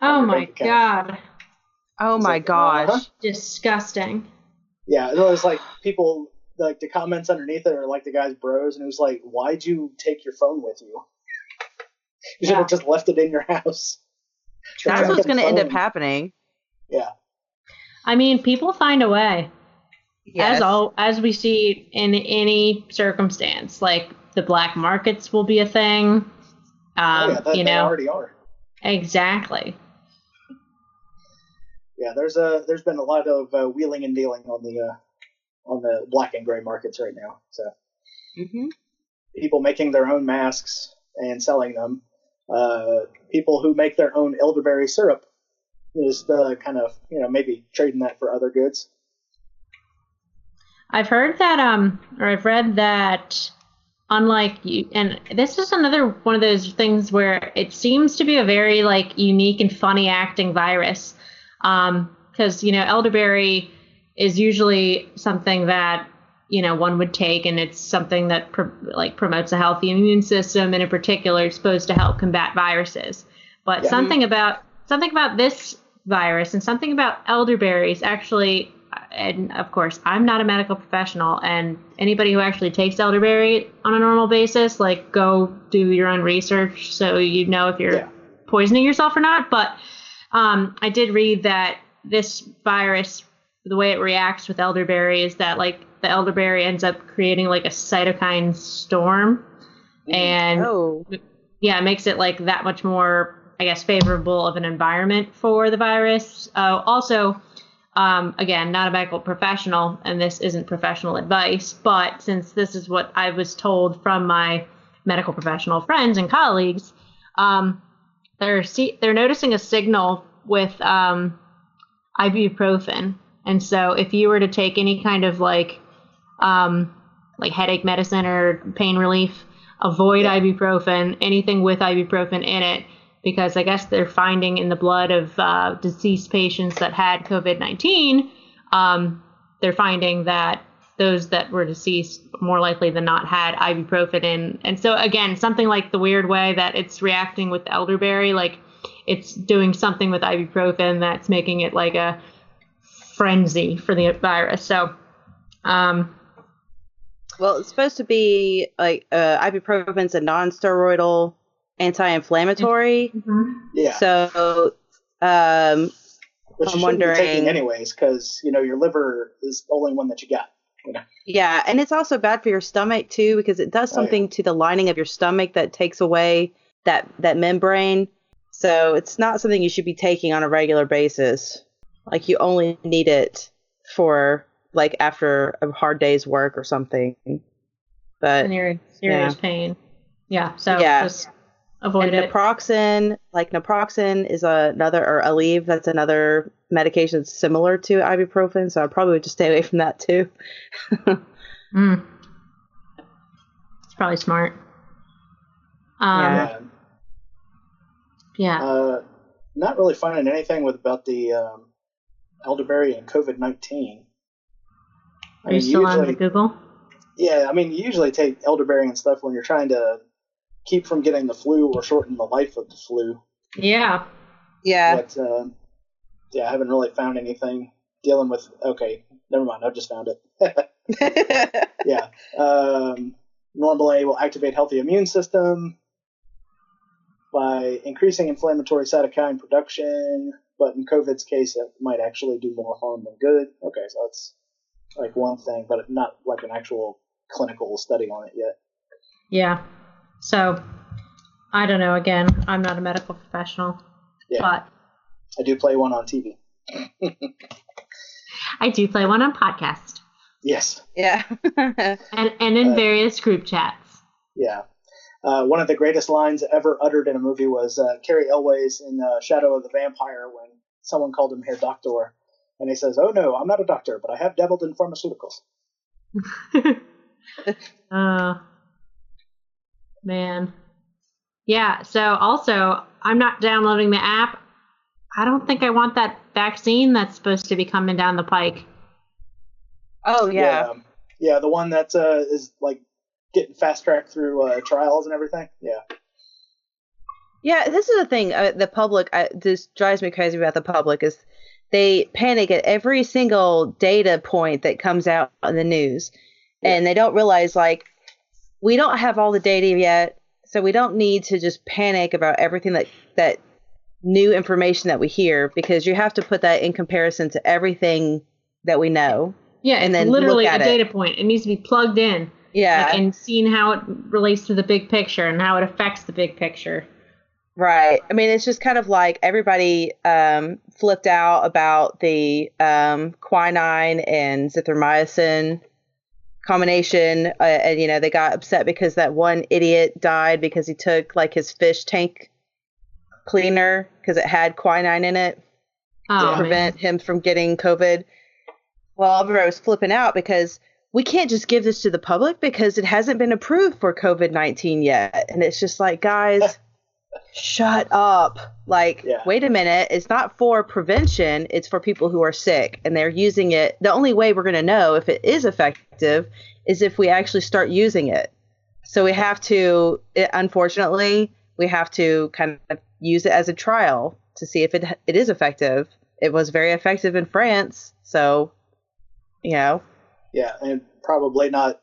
Oh my. God. Oh It's my like, gosh. uh-huh. Disgusting. Yeah, it was like people like the comments underneath it are like the guy's bros, and it was like, "Why'd you take your phone with you? You should Yeah. have just left it in your house." That's what's gonna end up happening. Yeah, I mean, people find a way. Yes. As all as we see in any circumstance. Like the black markets will be a thing. Um, oh, yeah, that, you they know. already are. Exactly. Yeah, there's a there's been a lot of uh, wheeling and dealing on the uh, on the black and gray markets right now. So mm-hmm. people making their own masks and selling them. Uh, people who make their own elderberry syrup is the kind of you know maybe trading that for other goods. I've heard that, um, or I've read that, unlike you, and this is another one of those things where it seems to be a very like unique and funny acting virus, um, because you know elderberry is usually something that you know one would take, and it's something that pr- like promotes a healthy immune system, and in particular, it's supposed to help combat viruses. But Yeah. something about something about this virus and something about elderberries actually and of course i'm not a medical professional and anybody who actually takes elderberry on a normal basis like go do your own research so you know if you're Yeah. poisoning yourself or not but um, i did read that this virus the way it reacts with elderberry is that like the elderberry ends up creating like a cytokine storm and Oh. yeah, it makes it like that much more, I guess, favorable of an environment for the virus. Uh, also, um, again, not a medical professional, and this isn't professional advice, but since this is what I was told from my medical professional friends and colleagues, um, they're see- they're noticing a signal with um, ibuprofen, and so if you were to take any kind of like um, like headache medicine or pain relief, avoid Yeah. ibuprofen, anything with ibuprofen in it, because I guess they're finding in the blood of uh, deceased patients that had COVID 19, um, they're finding that those that were deceased more likely than not had ibuprofen in. And so again, something like the weird way that it's reacting with elderberry, like it's doing something with ibuprofen that's making it like a frenzy for the virus. So, um, Well, it's supposed to be like uh, ibuprofen's a non-steroidal anti-inflammatory. Yeah. So, um, Which I'm you shouldn't be taking wondering- anyways, because you know your liver is the only one that you got. You know. yeah, and it's also bad for your stomach too because it does Oh, yeah. something to the lining of your stomach that takes away that that membrane. So it's not something you should be taking on a regular basis. Like you only need it for like after a hard day's work or something. But and you're in serious pain. Yeah. So Yeah. just avoid and it. naproxen, like naproxen is another, or Aleve, that's another medication that's similar to ibuprofen. So I probably would just stay away from that too. Mm. It's probably smart. Um, Yeah. yeah. Uh, not really finding anything with about the um, elderberry and COVID nineteen. Are you still on the Google? Yeah, I mean, you usually take elderberry and stuff when you're trying to keep from getting the flu or shorten the life of the flu. Yeah. Yeah. But um, yeah, I haven't really found anything dealing with. Okay, never mind. I've just found it. yeah. Um, normally will activate healthy immune system by increasing inflammatory cytokine production, but in COVID's case, it might actually do more harm than good. Okay, so that's like one thing, but not like an actual clinical study on it yet. Yeah. So I don't know. Again, I'm not a medical professional, Yeah, but I do play one on TV. I do play one on podcast Yes, yeah. and and in Uh, various group chats. yeah. Uh, one of the greatest lines ever uttered in a movie was uh, Cary Elwes in uh, Shadow of the Vampire when someone called him Herr Doctor, and he says, "Oh no, I'm not a doctor, but I have dabbled in pharmaceuticals." uh, man. Yeah. So also, I'm not downloading the app. I don't think I want that vaccine that's supposed to be coming down the pike. oh, yeah. um, yeah, the one that uh, is like getting fast tracked through uh, trials and everything. Yeah, Yeah, this is the thing. Uh, the public, uh, this drives me crazy about the public is they panic at every single data point that comes out in the news, and they don't realize like we don't have all the data yet, so we don't need to just panic about everything that that new information that we hear because you have to put that in comparison to everything that we know. Yeah, And it's then literally look a at it. data point. It needs to be plugged in Yeah, like, and seeing how it relates to the big picture and how it affects the big picture. Right. I mean, it's just kind of like everybody um, flipped out about the um, quinine and azithromycin combination, uh, and you know they got upset because that one idiot died because he took like his fish tank cleaner because it had quinine in it Oh, to man. prevent him from getting COVID. Well, everybody was flipping out because we can't just give this to the public because it hasn't been approved for COVID 19 yet. And it's just like, guys, shut up. Like, Yeah. wait a minute. It's not for prevention, it's for people who are sick. And they're using it. The only way we're going to know if it is effective is if we actually start using it. So we have to, it, unfortunately, we have to kind of use it as a trial to see if it it is effective. It was very effective in France, so you know, yeah, and probably not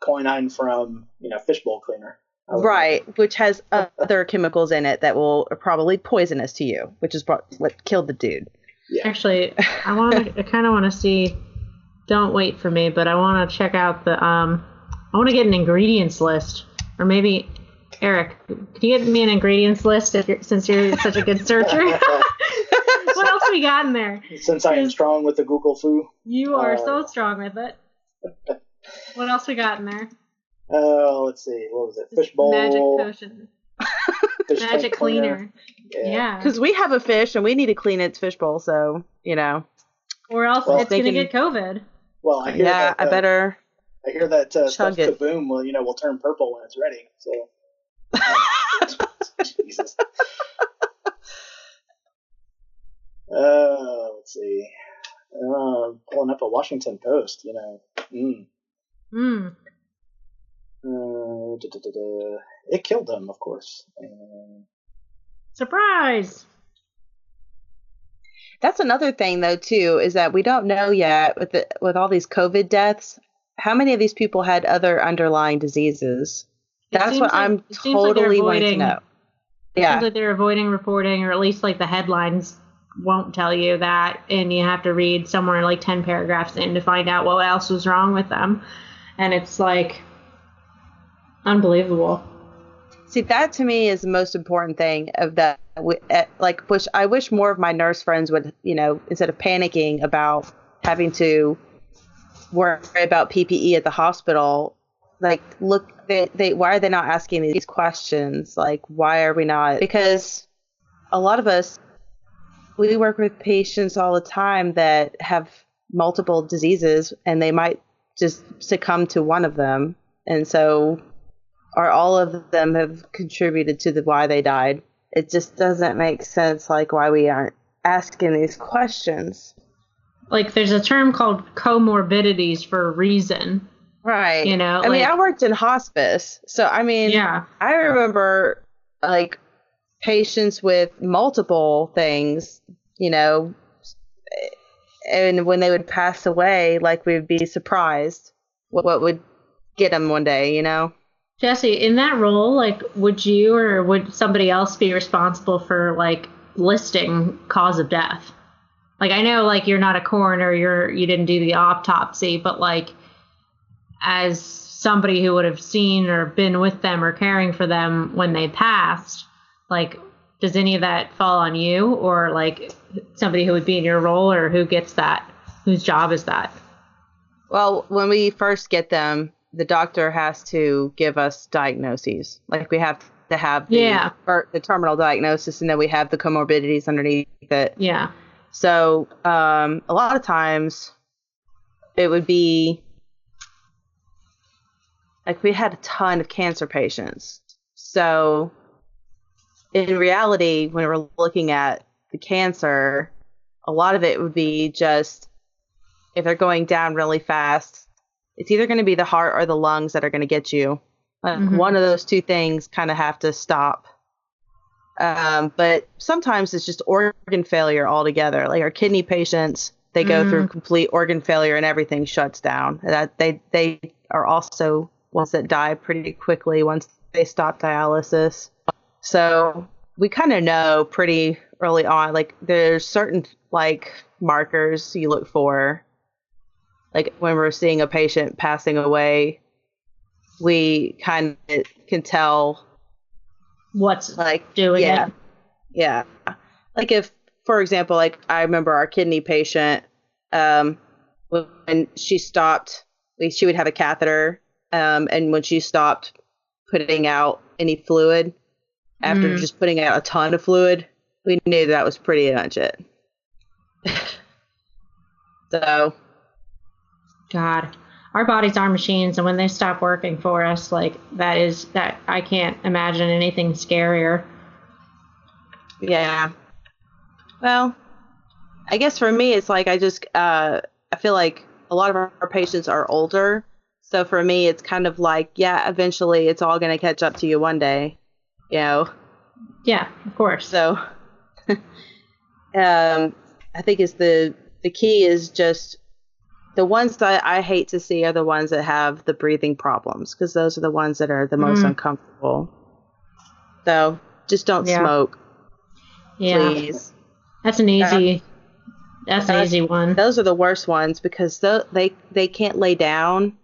quinine from you know fishbowl cleaner. I right, which has other chemicals in it that will are probably poisonous to you, which is what what killed the dude. Yeah, Actually, I want to. I kind of want to see. Don't wait for me, but I want to check out the. Um, I want to get an ingredients list, or maybe Eric, can you get me an ingredients list if you're, since you're such a good searcher? what else we got in there? Since I am strong with the Google foo, You are Uh, so strong with it. What else we got in there? Uh, let's see, what was it? Fishbowl, Magic potion, fish magic cleaner. Yeah. Yeah. Because we have a fish and we need to clean its fishbowl, so you know, Or else Well, it's gonna get COVID. Well, I hear yeah, that, I uh, better. I hear that uh, stuff it. kaboom will you know will turn purple when it's ready. So Jesus. Uh, let's see. Uh, pulling up a Washington Post. You know, Mm. Mm. Uh, da, da, da, da. It killed them, of course. Uh, Surprise! That's another thing, though, too, is that we don't know yet with the, with all these COVID deaths how many of these people had other underlying diseases. It That's what like- I'm it seems like they're totally wanting to avoiding- know. It Yeah. seems like they're avoiding reporting, or at least like the headlines won't tell you that, and you have to read somewhere like 10 paragraphs in to find out what else was wrong with them. And it's like unbelievable. See, that to me is the most important thing of that. eh, Like, wish I wish more of my nurse friends would, you know, instead of panicking about having to worry about PPE at the hospital, like, look, they, they why are they not asking these questions? Like, why are we not? Because a lot of us, we work with patients all the time that have multiple diseases, and they might just succumb to one of them, and so or all of them have contributed to the why they died. It just doesn't make sense like why we aren't asking these questions. Like there's a term called comorbidities for a reason. Right. You know, I mean, I worked in hospice. So I mean, Yeah. I remember like patients with multiple things, you know, and when they would pass away, like we'd be surprised what, what would get them one day, you know? Jesse, in that role, like, would you or would somebody else be responsible for like listing cause of death? Like, I know, like, you're not a coroner, you're you didn't do the autopsy, but like, as somebody who would have seen or been with them or caring for them when they passed, like, does any of that fall on you or like somebody who would be in your role or who gets that? Whose job is that? Well, when we first get them, the doctor has to give us diagnoses. Like we have to have the, Yeah. the terminal diagnosis, and then we have the comorbidities underneath it. Yeah. So um, a lot of times it would be like we had a ton of cancer patients. So in reality, when we're looking at the cancer, a lot of it would be just if they're going down really fast, it's either going to be the heart or the lungs that are going to get you. Like Mhm. One of those two things kind of have to stop. Um, but sometimes it's just organ failure altogether. Like our kidney patients, they go through complete organ failure and everything shuts down. That they they are also ones that die pretty quickly once they stop dialysis. So we kind of know pretty early on. Like there's certain like markers you look for. Like when we're seeing a patient passing away, we kind of can tell What's like doing yeah, it? yeah. Like if, for example, like I remember our kidney patient, um, when she stopped, we- she would have a catheter, um, and when she stopped putting out any fluid, after Mm. just putting out a ton of fluid, we knew that was pretty much it. so God, our bodies are machines, and when they stop working for us, like that is that I can't imagine anything scarier. Yeah. Well, I guess for me, it's like I just uh, I feel like a lot of our, patients are older, so for me, it's kind of like yeah, eventually it's all gonna catch up to you one day, you know. Yeah, of course. So, um, I think it's the the key is just the ones that I hate to see are the ones that have the breathing problems because those are the ones that are the most Mm. uncomfortable. So just don't Yeah. smoke, yeah, please. that's an easy. That's an easy one. Those are the worst ones because they they can't lay down,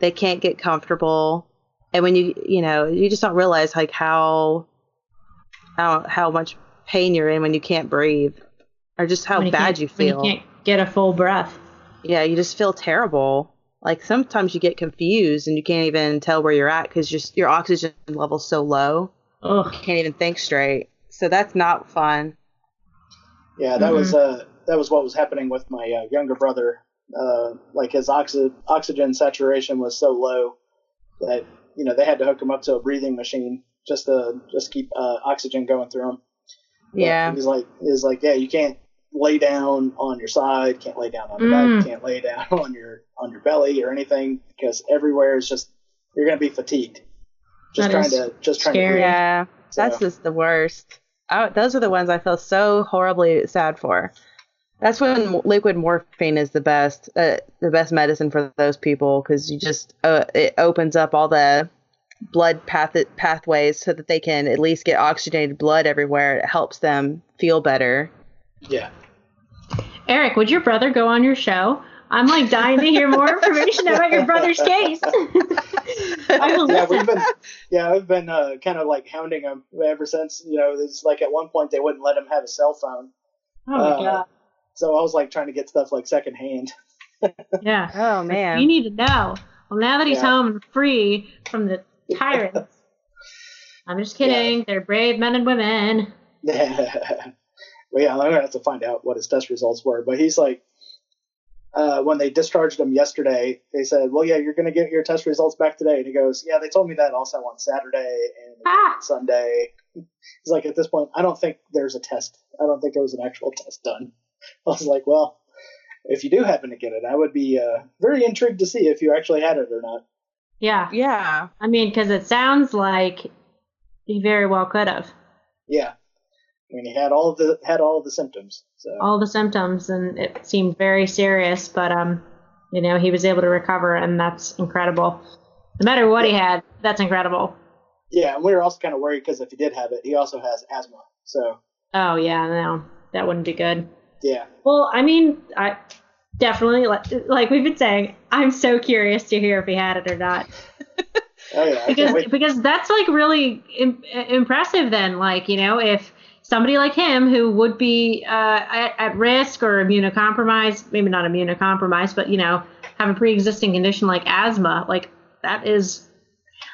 they can't get comfortable, and when you you know you just don't realize like how how how much pain you're in when you can't breathe, or just how When bad you when feel. you can't get a full breath. Yeah, you just feel terrible. Like sometimes you get confused and you can't even tell where you're at because just your oxygen level's so low, you can't even think straight. So that's not fun. Yeah, that was uh, that was what was happening with my uh, younger brother. Uh, like his oxy- oxygen saturation was so low that you know they had to hook him up to a breathing machine just to just keep uh, oxygen going through him. But Yeah. he's like he's like yeah you can't lay down on your side, can't lay down on your Mm. back, can't lay down on your on your belly or anything because everywhere is just you're gonna be fatigued. Just That trying to just trying scary. to breathe. Yeah, that's just the worst. I, those are the ones I feel so horribly sad for. That's when liquid morphine is the best, uh, the best medicine for those people because you just uh, it opens up all the blood path pathways so that they can at least get oxygenated blood everywhere. It helps them feel better. Yeah. Eric, would your brother go on your show? I'm like dying to hear more information about your brother's case. I will yeah, we've been yeah, I've been uh, kind of like hounding him ever since. You know, it's like at one point they wouldn't let him have a cell phone, Oh my uh, god. so I was like trying to get stuff like secondhand. Yeah. Oh man. You need to know. Well, now that he's Yeah. home and free from the tyrants. I'm just kidding. They're brave men and women. But yeah, I'm gonna have to find out what his test results were. But he's like, uh, when they discharged him yesterday, they said, "Well, yeah, you're gonna get your test results back today." And he goes, "Yeah, they told me that also on Saturday and Ah. Sunday." He's like, "At this point, I don't think there's a test. I don't think there was an actual test done." I was like, "Well." If you do happen to get it, I would be uh, very intrigued to see if you actually had it or not. Yeah. yeah, I mean, because it sounds like he very well could have. Yeah, I mean, he had all the had all the symptoms. So All the symptoms, and it seemed very serious, but, um, you know, he was able to recover, and that's incredible. No matter what he had, that's incredible. yeah, and we were also kind of worried because if he did have it, he also has asthma. So Oh, yeah, no, that wouldn't be good. yeah, Well, I mean, I definitely, like, like we've been saying, I'm so curious to hear if he had it or not. oh yeah, because because that's like really Im- impressive then like you know if somebody like him who would be uh, at, at risk or immunocompromised maybe not immunocompromised but you know have a pre-existing condition like asthma like that is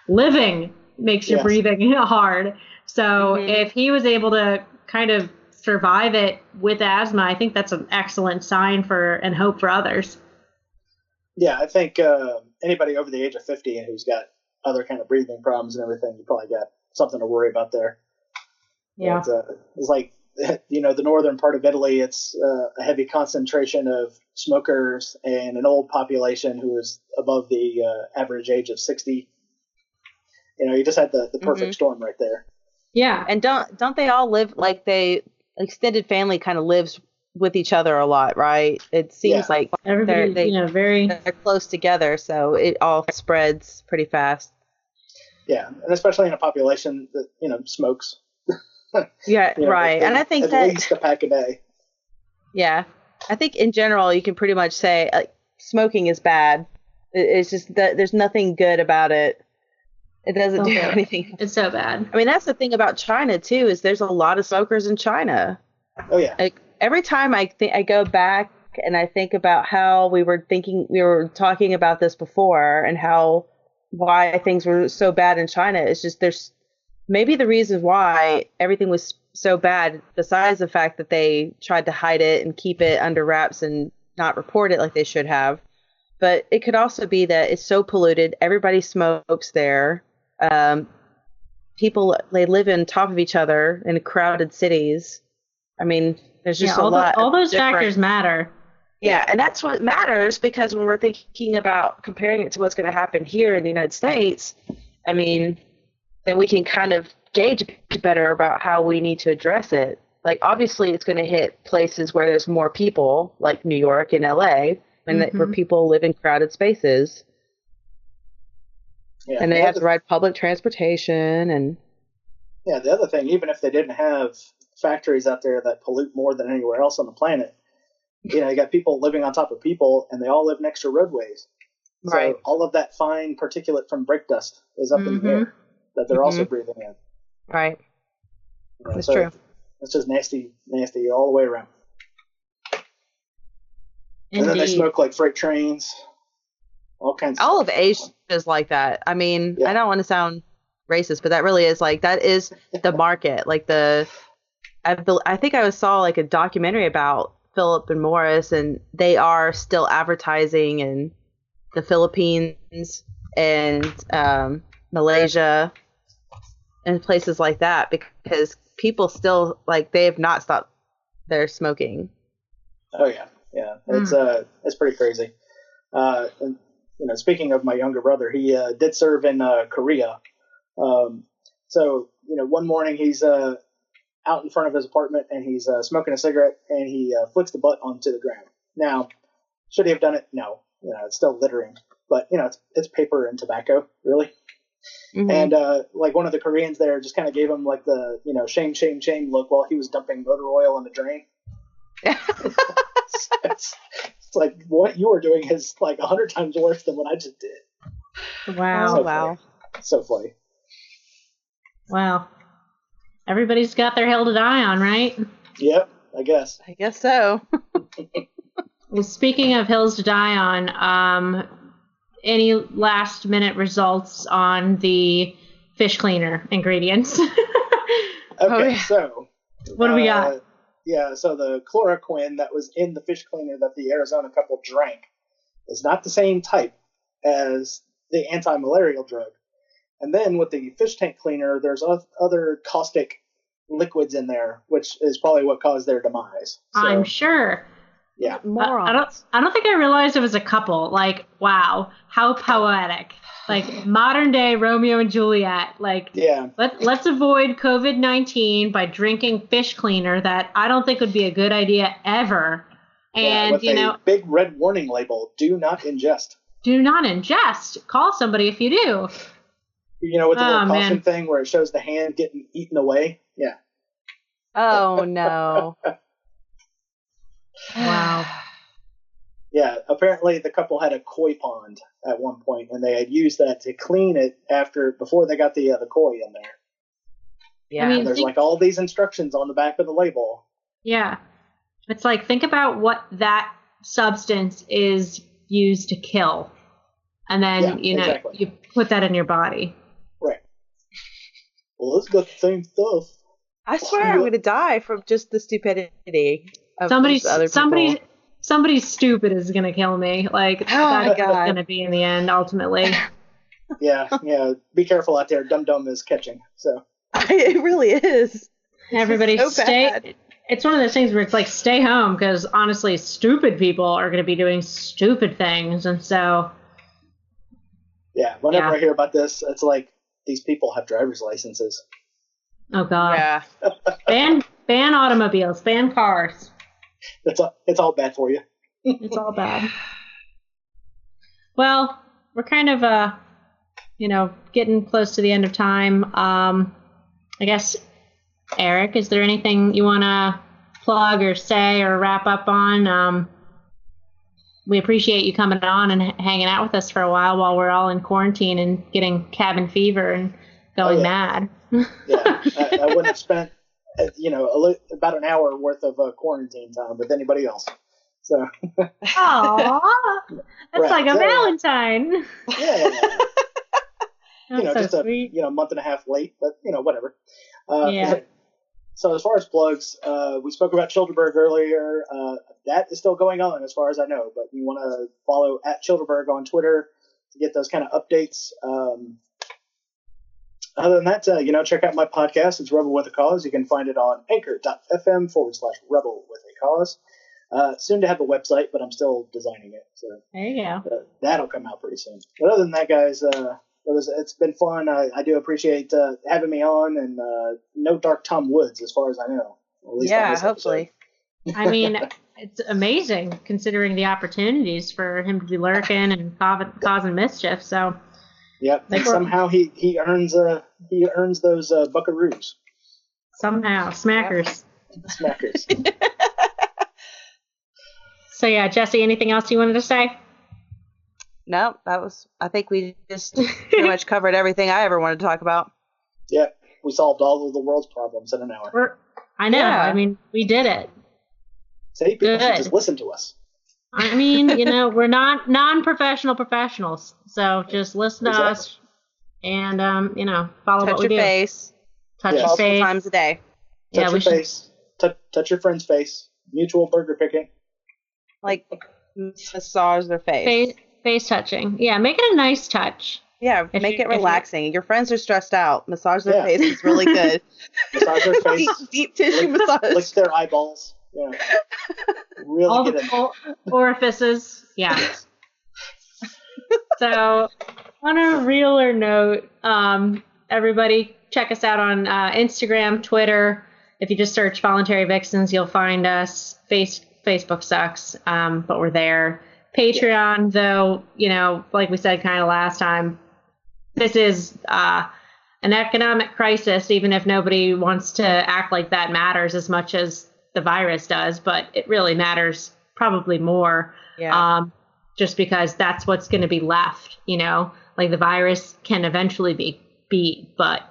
living makes your Yes. breathing hard so Mhm. if he was able to kind of survive it with asthma i think that's an excellent sign for and hope for others Yeah, I think uh, anybody over the age of fifty and who's got other kind of breathing problems and everything, you probably got something to worry about there. Yeah It's, uh, it's like you know the northern part of Italy. It's uh, a heavy concentration of smokers and an old population who is above the uh, average age of sixty. You know, you just had the, the perfect storm right there. yeah and don't don't they all live like they extended family kind of lives with each other a lot, right? It seems Yeah. like everybody they- you know very they're close together, so it all spreads pretty fast. Yeah, and especially in a population that you know smokes. Yeah, You know, right. at- And I think at that least a pack a day. yeah, I think in general you can pretty much say like smoking is bad. It's just that there's nothing good about it. It doesn't do oh, Okay. anything. it's so bad I mean, that's the thing about China too is there's a lot of smokers in China. Oh yeah, like every time I think I go back and I think about how we were thinking we were talking about this before and how why things were so bad in China it's just there's maybe the reason why everything was so bad besides the fact that they tried to hide it and keep it under wraps and not report it like they should have but it could also be that it's so polluted everybody smokes there um, people they live in top of each other in crowded cities i mean there's just yeah, a all, lot the, all those different- factors matter. yeah and that's what matters because when we're thinking about comparing it to what's going to happen here in the united states i mean then we can kind of gauge better about how we need to address it like obviously it's going to hit places where there's more people like new york and la and that where mm-hmm. people live in crowded spaces yeah. and they The have to ride public transportation and Yeah, the other thing, even if they didn't have factories out there that pollute more than anywhere else on the planet, you know, you got people living on top of people, and they all live next to roadways. So Right. all of that fine particulate from brake dust is up in the air mm-hmm. That they're also Mhm. breathing in. right You know, That's so true. It's just nasty, nasty all the way around. And then they smoke like freight trains, all kinds. all of of. Asia is like that. I mean, Yeah. I don't want to sound racist, but that really is like that is the market. Like the, I I think I saw like a documentary about Philip and Morris, and they are still advertising in the Philippines and um, Malaysia and places like that because people still like they have not stopped their smoking. Oh yeah, yeah. It's uh, it's pretty crazy. Uh, and, you know, speaking of my younger brother, he uh, did serve in uh, Korea. Um, so you know, one morning he's uh out in front of his apartment and he's uh, smoking a cigarette and he uh, flicks the butt onto the ground. Now, should he have done it? No. You know, it's still littering, but you know, it's it's paper and tobacco, really. Mhm. And uh, like one of the Koreans there just kind of gave him like the you know shame, shame, shame look while he was dumping motor oil in the drain. it's, it's like what you were doing is like a hundred times worse than what I just did. Wow. So wow. funny. So funny. Wow. Everybody's got their hill to die on, right? Yep, I guess. I guess so. Well, speaking of hills to die on, um, any last minute results on the fish cleaner ingredients? Okay, Oh, yeah. so what do we uh, got? Yeah, so the chloroquine that was in the fish cleaner that the Arizona couple drank is not the same type as the anti-malarial drug. And then with the fish tank cleaner, there's other caustic liquids in there, which is probably what caused their demise. So, I'm sure. Yeah, I, Morons. I don't. I don't think I realized it was a couple. Like, wow, how poetic! Like modern day Romeo and Juliet. Like, yeah, let let's avoid COVID nineteen by drinking fish cleaner that I don't think would be a good idea ever. yeah, And with you a know, big red warning label: "Do not ingest." do not ingest. Call somebody if you do. You know, with the Oh, little caution man. thing where it shows the hand getting eaten away. Yeah, Oh no. Wow. Yeah, apparently the couple had a koi pond at one point, and they had used that to clean it after before they got the uh, the koi in there. Yeah. I mean- And there's think- like all these instructions on the back of the label. Yeah. It's like think about what that substance is used to kill. And then, Yeah, you know, exactly. you put that in your body. Right. Well, it's got the same stuff. I swear I'm gonna die from just the stupidity of Somebody's other somebody people. somebody stupid is gonna kill me. Like Oh my that's gonna be in the end ultimately. Yeah, yeah. Be careful out there. Dum Dum is catching. So it really is. Everybody so stay bad. it's one of those things where it's like stay home because honestly stupid people are gonna be doing stupid things and so yeah, whenever Yeah. I hear about this, it's like these people have driver's licenses. oh god. Yeah. Ban ban automobiles, ban cars. It's all, it's all bad for you. It's all bad. Well, we're kind of uh you know, getting close to the end of time. Um I guess Eric, is there anything you want to plug or say or wrap up on? Um we appreciate you coming on and h- hanging out with us for a while while we're all in quarantine and getting cabin fever and going Oh, mad. Yeah, I, I wouldn't have spent you know a li- about an hour worth of uh, quarantine time with anybody else. So Aww, that's Right, like a so- Valentine. yeah, you know, so just a you know month and a half late, but you know whatever. Uh, Yeah. So as far as plugs, uh, we spoke about Childerberg earlier. Uh, that is still going on, as far as I know. But you want to follow at Childerberg on Twitter to get those kind of updates. Um, other than that, uh, you know, check out my podcast. It's Rebel with a Cause. You can find it on anchor.fm forward slash Rebel with a Cause. Uh, soon to have a website, but I'm still designing it. So There you go. uh, that'll come out pretty soon. But other than that, guys, uh, it was it's been fun. I, I do appreciate uh, having me on, and uh, no Dark Tom Woods, as far as I know. At least Yeah, hopefully. I mean, it's amazing considering the opportunities for him to be lurking and causing mischief. So. Yep. Like and somehow he he earns uh he earns those uh, buckaroos, somehow, smackers. smackers. So, yeah, Jesse, anything else you wanted to say? No, that was. I think we just pretty much covered everything I ever wanted to talk about. Yeah, We solved all of the world's problems in an hour. We're, I know. Yeah. I mean, we did it. See, people should Good. just listen to us. I mean, you know, we're not non-professional professionals, so just listen to Exactly. us and, um, you know, follow Touch what we your do. face Touch Yes. your multiple face. times a day. Touch Yeah, we your should- face. Touch touch your friend's face. Mutual burger picking. Like massage their face. Face, face touching. Yeah, make it a nice touch. Yeah, If make you- it if you- relaxing. Your friends are stressed out. Massage their Yeah. face is really good. Massage their face. deep, deep tissue lick, lick their eyeballs. Yeah. Really all the or- orifices. Yeah. so, on a realer note, um, everybody check us out on uh, Instagram, Twitter. If you just search Voluntary Vixens, you'll find us. Face Facebook sucks, um, but we're there. Patreon, though, you know, like we said kind of last time, this is uh, an economic crisis, even if nobody wants to act like that matters as much as the virus does, but it really matters probably more Yeah. um, just because that's what's going to be left. You know, like the virus can eventually be beat, but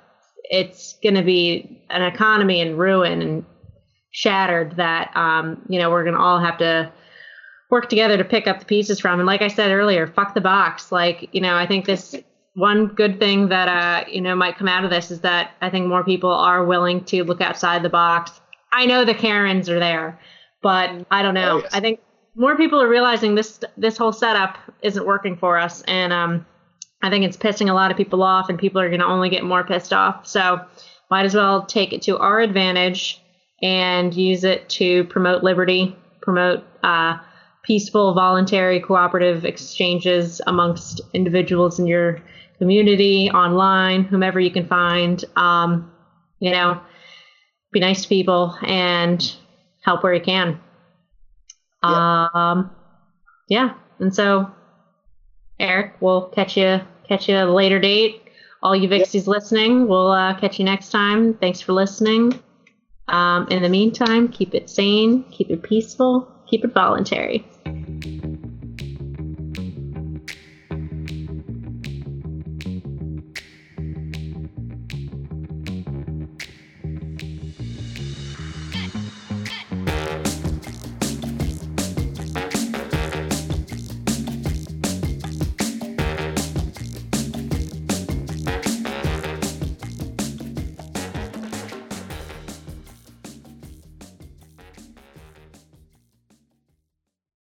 it's going to be an economy in ruin and shattered that um, you know we're going to all have to work together to pick up the pieces from. And like I said earlier, fuck the box. Like you know, I think this one good thing that uh, you know might come out of this is that I think more people are willing to look outside the box. I know the Karens are there, but I don't know. Oh, yes. I think more people are realizing this this whole setup isn't working for us, and um, I think it's pissing a lot of people off, and people are going to only get more pissed off. So might as well take it to our advantage and use it to promote liberty, promote uh, peaceful, voluntary, cooperative exchanges amongst individuals in your community, online, whomever you can find. Um, you know, be nice to people and help where you can. Um, yeah, and so Eric, we'll catch you catch you at a later date. All you Vixies listening, we'll uh, catch you next time. Thanks for listening. Um, in the meantime, keep it sane, keep it peaceful, keep it voluntary.